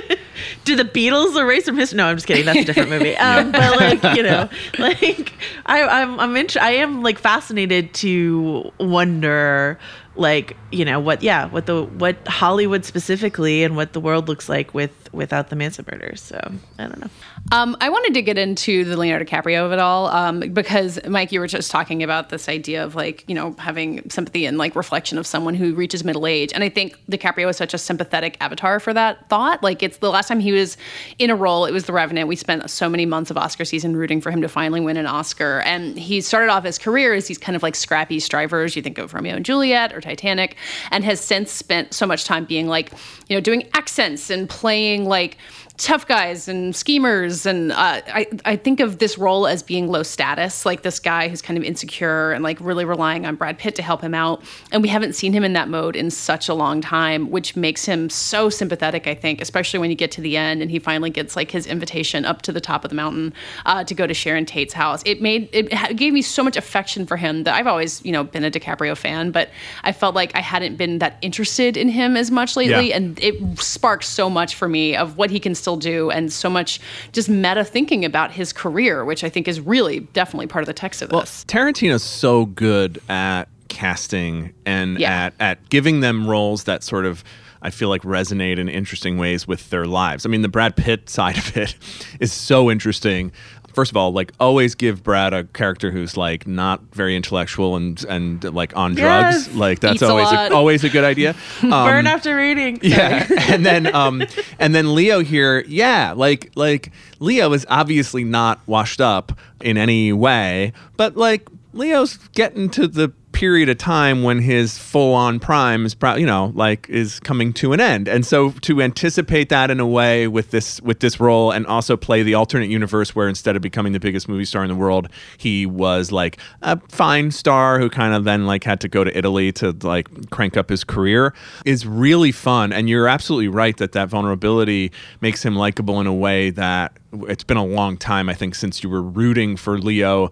Do the Beatles erase from history? No, I'm just kidding. That's a different movie. Um, But like, you know, like I, I'm, I'm int- I am like fascinated to wonder, like, you know, what, yeah, what the, what Hollywood specifically and what the world looks like with, without the Manson murders. So I don't know. Um, I wanted to get into the Leonardo DiCaprio of it all um, because Mike, you were just talking about this idea of like you know having sympathy and like reflection of someone who reaches middle age, and I think DiCaprio is such a sympathetic avatar for that thought. Like it's the last time he was in a role, it was The Revenant. We spent so many months of Oscar season rooting for him to finally win an Oscar, and he started off his career as these kind of like scrappy strivers. You think of Romeo and Juliet or Titanic, and has since spent so much time being like you know doing accents and playing like tough guys and schemers and uh, I, I think of this role as being low status like this guy who's kind of insecure and like really relying on brad pitt to help him out. And we haven't seen him in that mode in such a long time which makes him so sympathetic i think especially when you get to the end and he finally gets like his invitation up to the top of the mountain uh, to go to sharon tate's house. It made it gave me so much affection for him that i've always you know been a dicaprio fan but i felt like i hadn't been that interested in him as much lately. Yeah. and it sparked so much for me of what he can still do and so much just meta thinking about his career which i think is really definitely part of the text of this Tarantino's so good at casting and Yeah. at at giving them roles that sort of I feel like resonate in interesting ways with their lives. I mean, the Brad Pitt side of it is so interesting. First of all, like always give Brad a character who's like not very intellectual and and like on Yes. drugs. Like that's Eats a always always a good idea. Um, Burn after reading. yeah and then um and then leo here yeah like like leo is obviously not washed up in any way but like leo's getting to the period of time when his full-on prime is pro- you know like is coming to an end. And so to anticipate that in a way with this with this role and also play the alternate universe where instead of becoming the biggest movie star in the world he was like a fine star who kind of then like had to go to italy to like crank up his career is really fun. And you're absolutely right that that vulnerability makes him likable in a way that it's been a long time i think since you were rooting for leo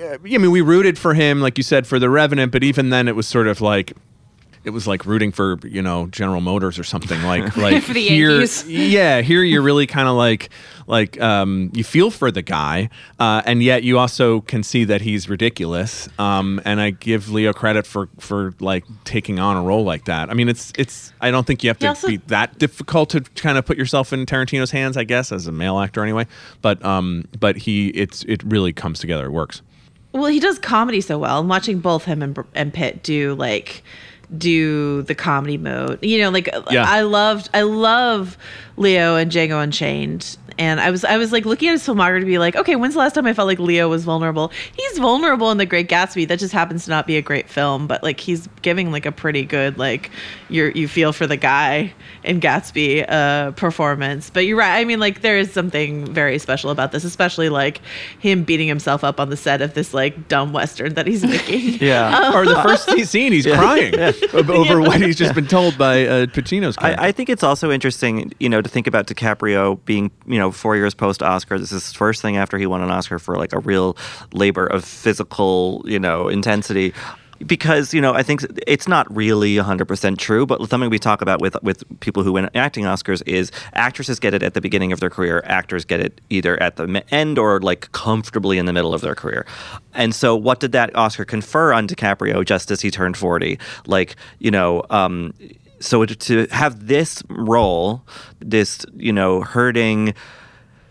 I mean, we rooted for him, like you said, for the Revenant, but even then, it was sort of like it was like rooting for you know General Motors or something like like here, Yankees. yeah. Here, you're really kind of like like um, you feel for the guy, uh, and yet you also can see that he's ridiculous. Um, and I give Leo credit for for like taking on a role like that. I mean, it's it's. I don't think you have to also- be that difficult to kind of put yourself in Tarantino's hands, I guess, as a male actor anyway. But um, but he it's it really comes together. It works. Well, he does comedy so well. And watching both him and, and Pitt do like do the comedy mode. You know, like Yeah. I loved I love Leo and Django Unchained. And I was I was like looking at his filmography to be like, okay, when's the last time I felt like Leo was vulnerable? He's vulnerable in The Great Gatsby. That just happens to not be a great film, but like he's giving like a pretty good like you're you feel for the guy in Gatsby uh performance. But you're right. I mean, like there is something very special about this, especially like him beating himself up on the set of this like dumb western that he's making. Yeah. or the first scene, he's crying over what he's just been told by uh, Pacino's character. I, I think it's also interesting, you know, to think about DiCaprio being, you know, four years post Oscar. This is his first thing after he won an Oscar for like a real labor of physical, you know, intensity. Because you know, I think it's not really 100% true, but something we talk about with with people who win acting Oscars is actresses get it at the beginning of their career, actors get it either at the end or like comfortably in the middle of their career. And so, what did that Oscar confer on DiCaprio just as he turned 40? Like, you know, um, so to- have this role, this you know hurting,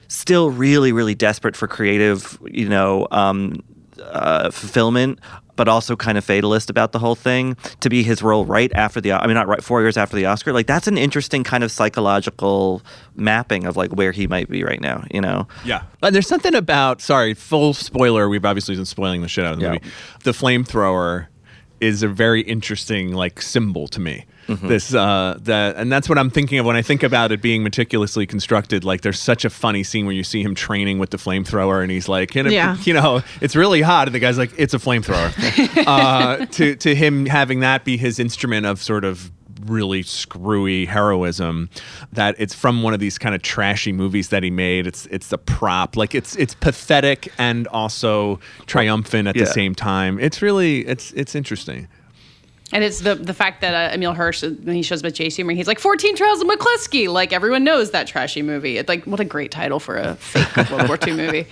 still really really desperate for creative you know um, uh, fulfillment, but also kind of fatalist about the whole thing. To be his role right after the I mean not right four years after the Oscar, like that's an interesting kind of psychological mapping of like where he might be right now. You know. Yeah. And there's something about, sorry, full spoiler. We've obviously been spoiling the shit out of the Yeah. movie. The flamethrower is a very interesting like symbol to me. This uh that and that's what I'm thinking of when I think about it being meticulously constructed. Like there's such a funny scene where you see him training with the flamethrower and he's like, "Can it- Yeah. you know, it's really hot, and the guy's like, it's a flamethrower. uh, to to him having that be his instrument of sort of really screwy heroism that it's from one of these kind of trashy movies that he made it's it's the prop like it's it's pathetic and also triumphant at Yeah. the same time it's really it's it's interesting And it's the the fact that uh, Emile Hirsch, when he shows up at J. Humor, he's like 14 Trials of McCluskey. Like everyone knows that trashy movie. It's like what a great title for a fake World War II movie.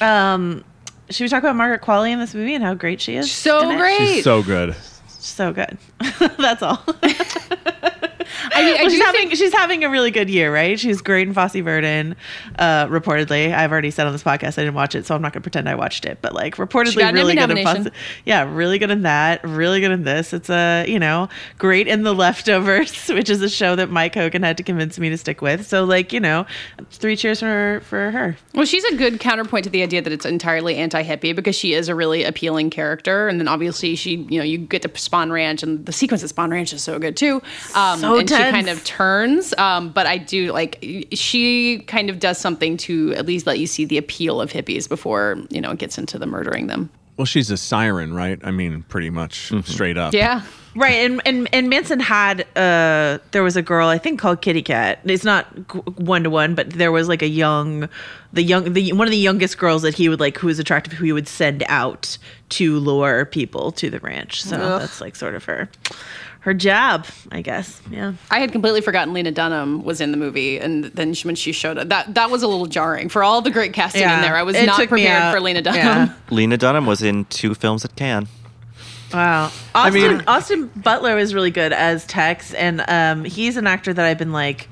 Um should we talk about Margaret Qualley in this movie and how great she is? So in it? great. she's so good so good. That's all. I mean, Well, she's think- having she's having a really good year, right? She's great in Fosse Verdon, uh, reportedly. I've already said on this podcast I didn't watch it, so I'm not gonna pretend I watched it. But like reportedly really good in Fosse. Yeah, really good in that. Really good in this. It's a you know great in the leftovers, which is a show that Mike Hogan had to convince me to stick with. So like you know, three cheers for for her. Well, she's a good counterpoint to the idea that it's entirely anti-hippie because she is a really appealing character, and then obviously she, you know, you get to Spahn Ranch, and the sequence at Spahn Ranch is so good too. Um, So she kind of turns. Um, but I do like she kind of does something to at least let you see the appeal of hippies before you know it gets into the murdering them. Well, she's a siren, right? I mean, pretty much Mm-hmm. straight up. Yeah. Right, and, and and Manson had uh there was a girl I think called Kitty Cat. It's not one to one, but there was like a young, the young the one of the youngest girls that he would like who was attractive who he would send out to lure people to the ranch. So Ugh. that's like sort of her her job, I guess. Yeah. I had completely forgotten Lena Dunham was in the movie, and then she, when she showed up, that that was a little jarring. For all the great casting Yeah, in there, I was it not prepared for Lena Dunham. Yeah. Lena Dunham was in two films at Cannes. Wow. Austin, mean- Austin Butler was really good as Tex, and um, he's an actor that I've been like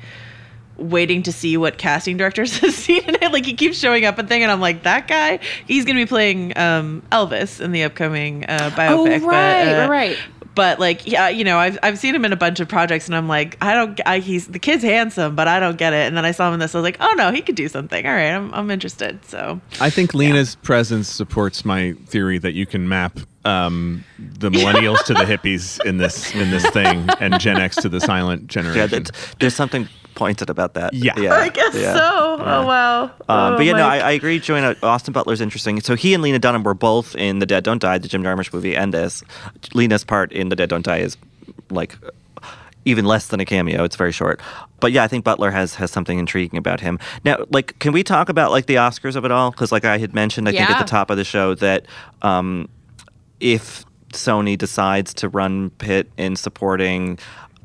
waiting to see what casting directors have seen in it. Like he keeps showing up and thing, and I'm like, that guy, he's gonna be playing um, Elvis in the upcoming uh, Oh, biopic. right, but, uh, right, right. But like, yeah, you know, I've I've seen him in a bunch of projects, and I'm like, I don't, I, he's the kid's handsome, but I don't get it. And then I saw him in this, I was like, oh no, he could do something. All right, I'm I'm interested. So I think Lena's presence supports my theory that you can map um, the millennials to the hippies in this in this thing, and Gen X to the silent generation. Yeah, there's something pointed about that. Yeah. yeah. I guess yeah. so. Oh wow. Um, Oh, but yeah, no, I, I agree. Joanna Austin Butler's interesting. So he and Lena Dunham were both in The Dead Don't Die, the Jim Jarmusch movie, and this. Lena's part in The Dead Don't Die is like even less than a cameo. It's very short. But yeah, I think Butler has has something intriguing about him. Now, like, can we talk about like the Oscars of it all? Because like I had mentioned, I think at the top of the show that um, if Sony decides to run Pitt in supporting.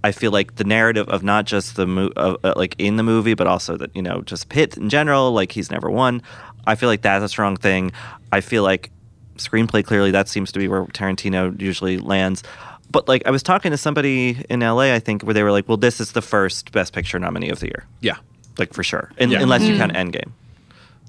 I feel like the narrative of not just the mo- uh, uh, like in the movie, but also that you know just Pitt in general, like he's never won. I feel like that's a strong thing. I feel like screenplay clearly that seems to be where Tarantino usually lands. But like I was talking to somebody in LA, I think, where they were like, "Well, this is the first Best Picture nominee of the year, yeah. like for sure, In, Yeah. unless you count Endgame."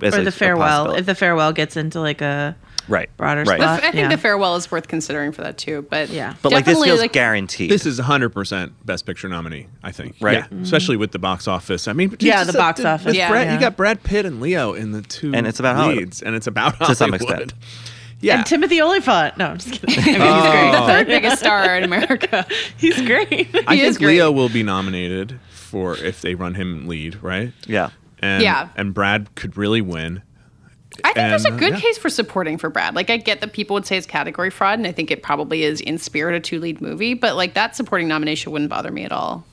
As or a- the a farewell. possibility. If the farewell gets into like a right, broader right. spot. I think yeah. the farewell is worth considering for that too. But Yeah. But like this definitely, feels like, guaranteed. This is 100% Best Picture nominee, I think. Right. Yeah. Especially with the box office. I mean, Yeah, Jesus, the box uh, office. Yeah. Brad- Yeah. You got Brad Pitt and Leo in the two And it's about Hollywood. leads, and it's about To some extent. Yeah. And Timothy Olyphant. No, I'm just kidding. I mean, Oh. he's great. the third biggest star in America. He's great. I He is think great. Leo will be nominated for if they run him lead, right? yeah. And, Yeah. And Brad could really win. I think there's a And, uh, good yeah. case for supporting for Brad. Like I get that people would say it's category fraud, and I think it probably is in spirit a two lead movie. But like that supporting nomination wouldn't bother me at all.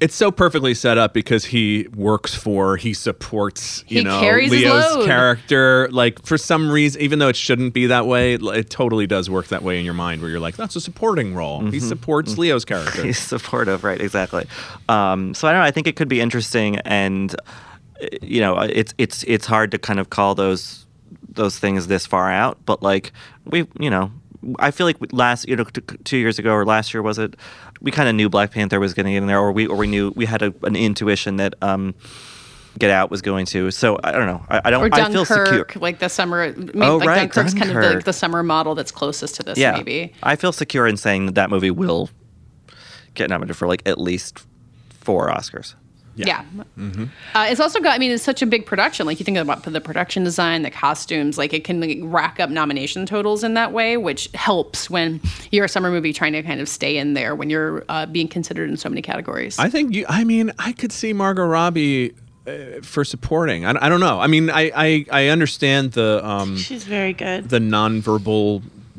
It's so perfectly set up because he works for, he supports, you He know, carries Leo's character. Like for some reason, even though it shouldn't be that way, it totally does work that way in your mind, where you're like, that's a supporting role. He Mm-hmm. supports Leo's character. He's supportive, right? Exactly. Um, so I don't know. I think it could be interesting, and you know, it's it's it's hard to kind of call those those things this far out. But like we, you know, I feel like last you know t- two years ago or last year was it? We kind of knew Black Panther was going to get in there, or we or we knew we had a, an intuition that. Um, Get Out was going to, so I don't know. I, I don't. Or I feel secure. Dunkirk, like the summer. Maybe, Oh, like right, Dunkirk's kind of the, Dunkirk. the summer model that's closest to this. yeah, maybe. I feel secure in saying that that movie will get nominated for like at least four Oscars. Yeah. Mm-hmm. Uh, it's also got, I mean, it's such a big production. Like, you think about the production design, the costumes, like, it can like, rack up nomination totals in that way, which helps when you're a summer movie trying to kind of stay in there when you're uh, being considered in so many categories. I think you. I mean, I could see Margot Robbie uh, for supporting. I, I don't know. I mean, I I, I understand the um, She's very good. the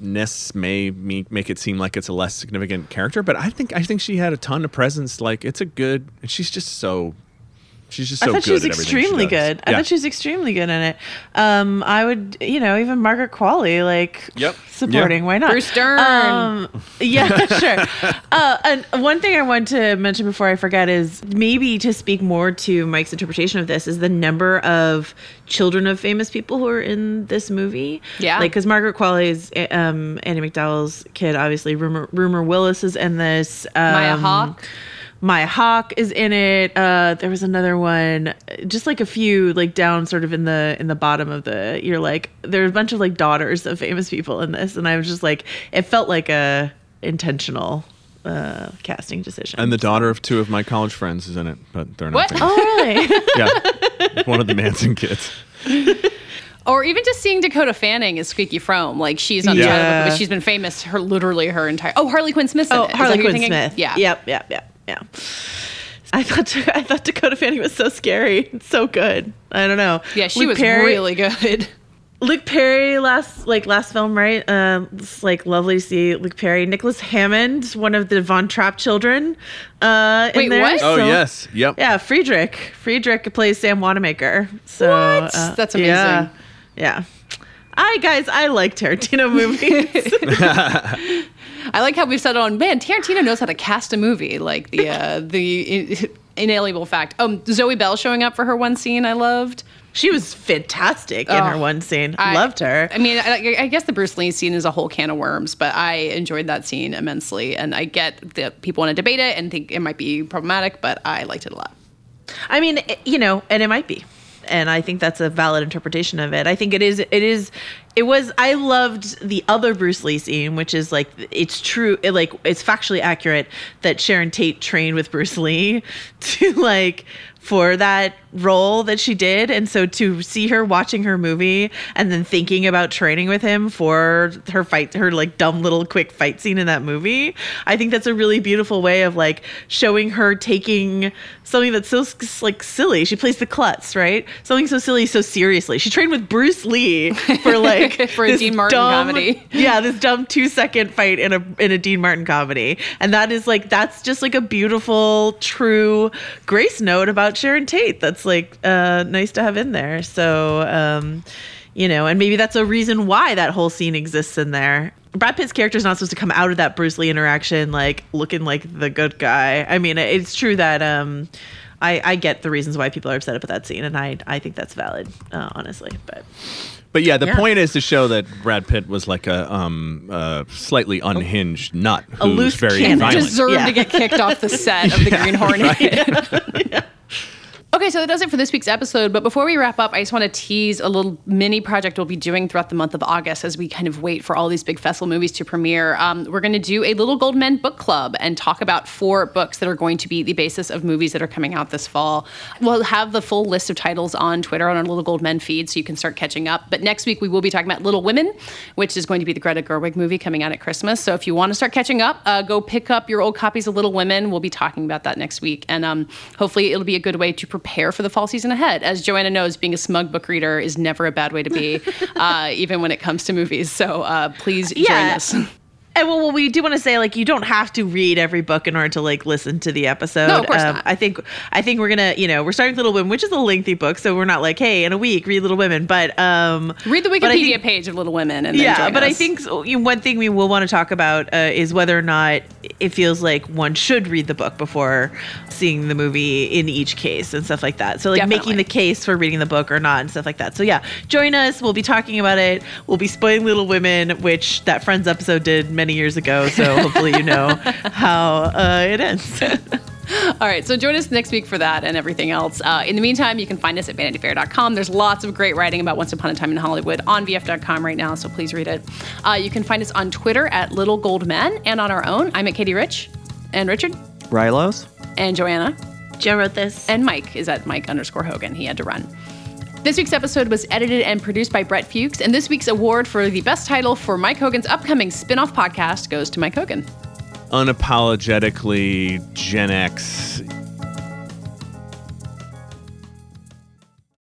nonverbalness may make it seem like it's a less significant character, but I think I think she had a ton of presence. Like it's a good. And she's just so. She's just so I thought good she was at extremely does. good. I Yeah. thought she was extremely good in it. Um, I would, you know, even Margaret Qualley, like Yep. supporting. Yeah. Why not? Bruce Dern. Um, yeah, sure. Uh, and one thing I want to mention before I forget is maybe to speak more to Mike's interpretation of this is the number of children of famous people who are in this movie. Yeah. like because Margaret Qualley's um, Andie MacDowell's kid, obviously. Rumor, Rumor Willis is in this. Um, Maya Hawke. Maya Hawke is in it. Uh, there was another one, just like a few, like down sort of in the in the bottom of the. You're like, there's a bunch of like daughters of famous people in this, and I was just like, it felt like a intentional uh, casting decision. And the daughter of two of my college friends is in it, but they're not. What? famous. oh really? Yeah, one of the Manson kids. or even just seeing Dakota Fanning as Squeaky Fromme. Like, she's on Yeah. Child, but she's been famous her literally her entire. Oh, Harley Quinn Smith. oh, Harley Quinn? Smith. Yeah. Yep. Yep. Yep. Yeah. I thought I thought Dakota Fanning was so scary. It's so good. I don't know. Yeah, she Luke was Perry- really good. Luke Perry last like last film, right? Um, it's like lovely to see Luke Perry. Nicholas Hammond, one of the Von Trapp children. Uh, in Wait, there, what? Oh yes, yep. Yeah, Friedrich. Friedrich plays Sam Wanamaker. So What? uh, That's amazing. Yeah. yeah. I guys, I like Tarantino movies. I like how we've said on man, Tarantino knows how to cast a movie. Like the uh, the inalienable fact. Um, Zoe Bell showing up for her one scene, I loved. she was fantastic in her one scene. I Loved her. I mean, I, I guess the Bruce Lee scene is a whole can of worms, but I enjoyed that scene immensely, and I get that people want to debate it and think it might be problematic, but I liked it a lot. I mean, it- you know, and it might be. And I think that's a valid interpretation of it. I think it is it is it was I loved the other Bruce Lee scene, which is like it's true it like it's factually accurate that Sharon Tate trained with Bruce Lee to like for that role that she did. And so to see her watching her movie and then thinking about training with him for her fight, her like dumb little quick fight scene in that movie, I think that's a really beautiful way of like showing her taking something that's so like silly. She plays the klutz, right? Something so silly, so seriously. She trained with Bruce Lee for like For a Dean Martin dumb- comedy. Yeah, this dumb two second fight in a in a Dean Martin comedy, and that is like that's just like a beautiful, true grace note about Sharon Tate. That's like uh, nice to have in there. So, um, you know, and maybe that's a reason why that whole scene exists in there. Brad Pitt's character is not supposed to come out of that Bruce Lee interaction like looking like the good guy. I mean, it's true that um, I, I get the reasons why people are upset about that scene, and I I think that's valid, uh, honestly. But But yeah, the Yeah. point is to show that Brad Pitt was like a um, uh, slightly unhinged nut A who's loose very cannon. violent. Deserved Yeah. to get kicked off the set of the Green Hornet. Okay, so that does it for this week's episode. But before we wrap up, I just want to tease a little mini project we'll be doing throughout the month of August as we kind of wait for all these big festival movies to premiere. Um, we're going to do a Little Gold Men book club and talk about four books that are going to be the basis of movies that are coming out this fall. We'll have the full list of titles on Twitter on our Little Gold Men feed so you can start catching up. But next week, we will be talking about Little Women, which is going to be the Greta Gerwig movie coming out at Christmas. So if you want to start catching up, uh, go pick up your old copies of Little Women. We'll be talking about that next week. And um, hopefully, it'll be a good way to prepare for the fall season ahead. As Joanna knows, being a smug book reader is never a bad way to be, uh, even when it comes to movies. So uh, please join us. And well, well, we do want to say like you don't have to read every book in order to like listen to the episode. No, of course um, not. I think I think we're gonna you know we're starting with Little Women, which is a lengthy book, so we're not like hey in a week read Little Women, but um Read the Wikipedia think- page of Little Women. And yeah, but I think so, one thing we will want to talk about uh, is whether or not it feels like one should read the book before seeing the movie in each case and stuff like that. So like Definitely. making the case for reading the book or not and stuff like that. So yeah, join us. We'll be talking about it. We'll be spoiling Little Women, which that Friends episode did many years ago. So hopefully you know how uh, it ends. All right, so join us next week for that and everything else. Uh, in the meantime, you can find us at vanityfair.com. There's lots of great writing about Once Upon a Time in Hollywood on vf.com right now, so please read it. Uh, you can find us on Twitter at Little Gold Men and on our own. I'm at Katey Rich and Richard Rylos? and Joanna. Joe wrote this. And Mike is at Mike underscore Hogan. He had to run. This week's episode was edited and produced by Brett Fuchs, and this week's award for the best title for Mike Hogan's upcoming spin off podcast goes to Mike Hogan. Unapologetically Gen X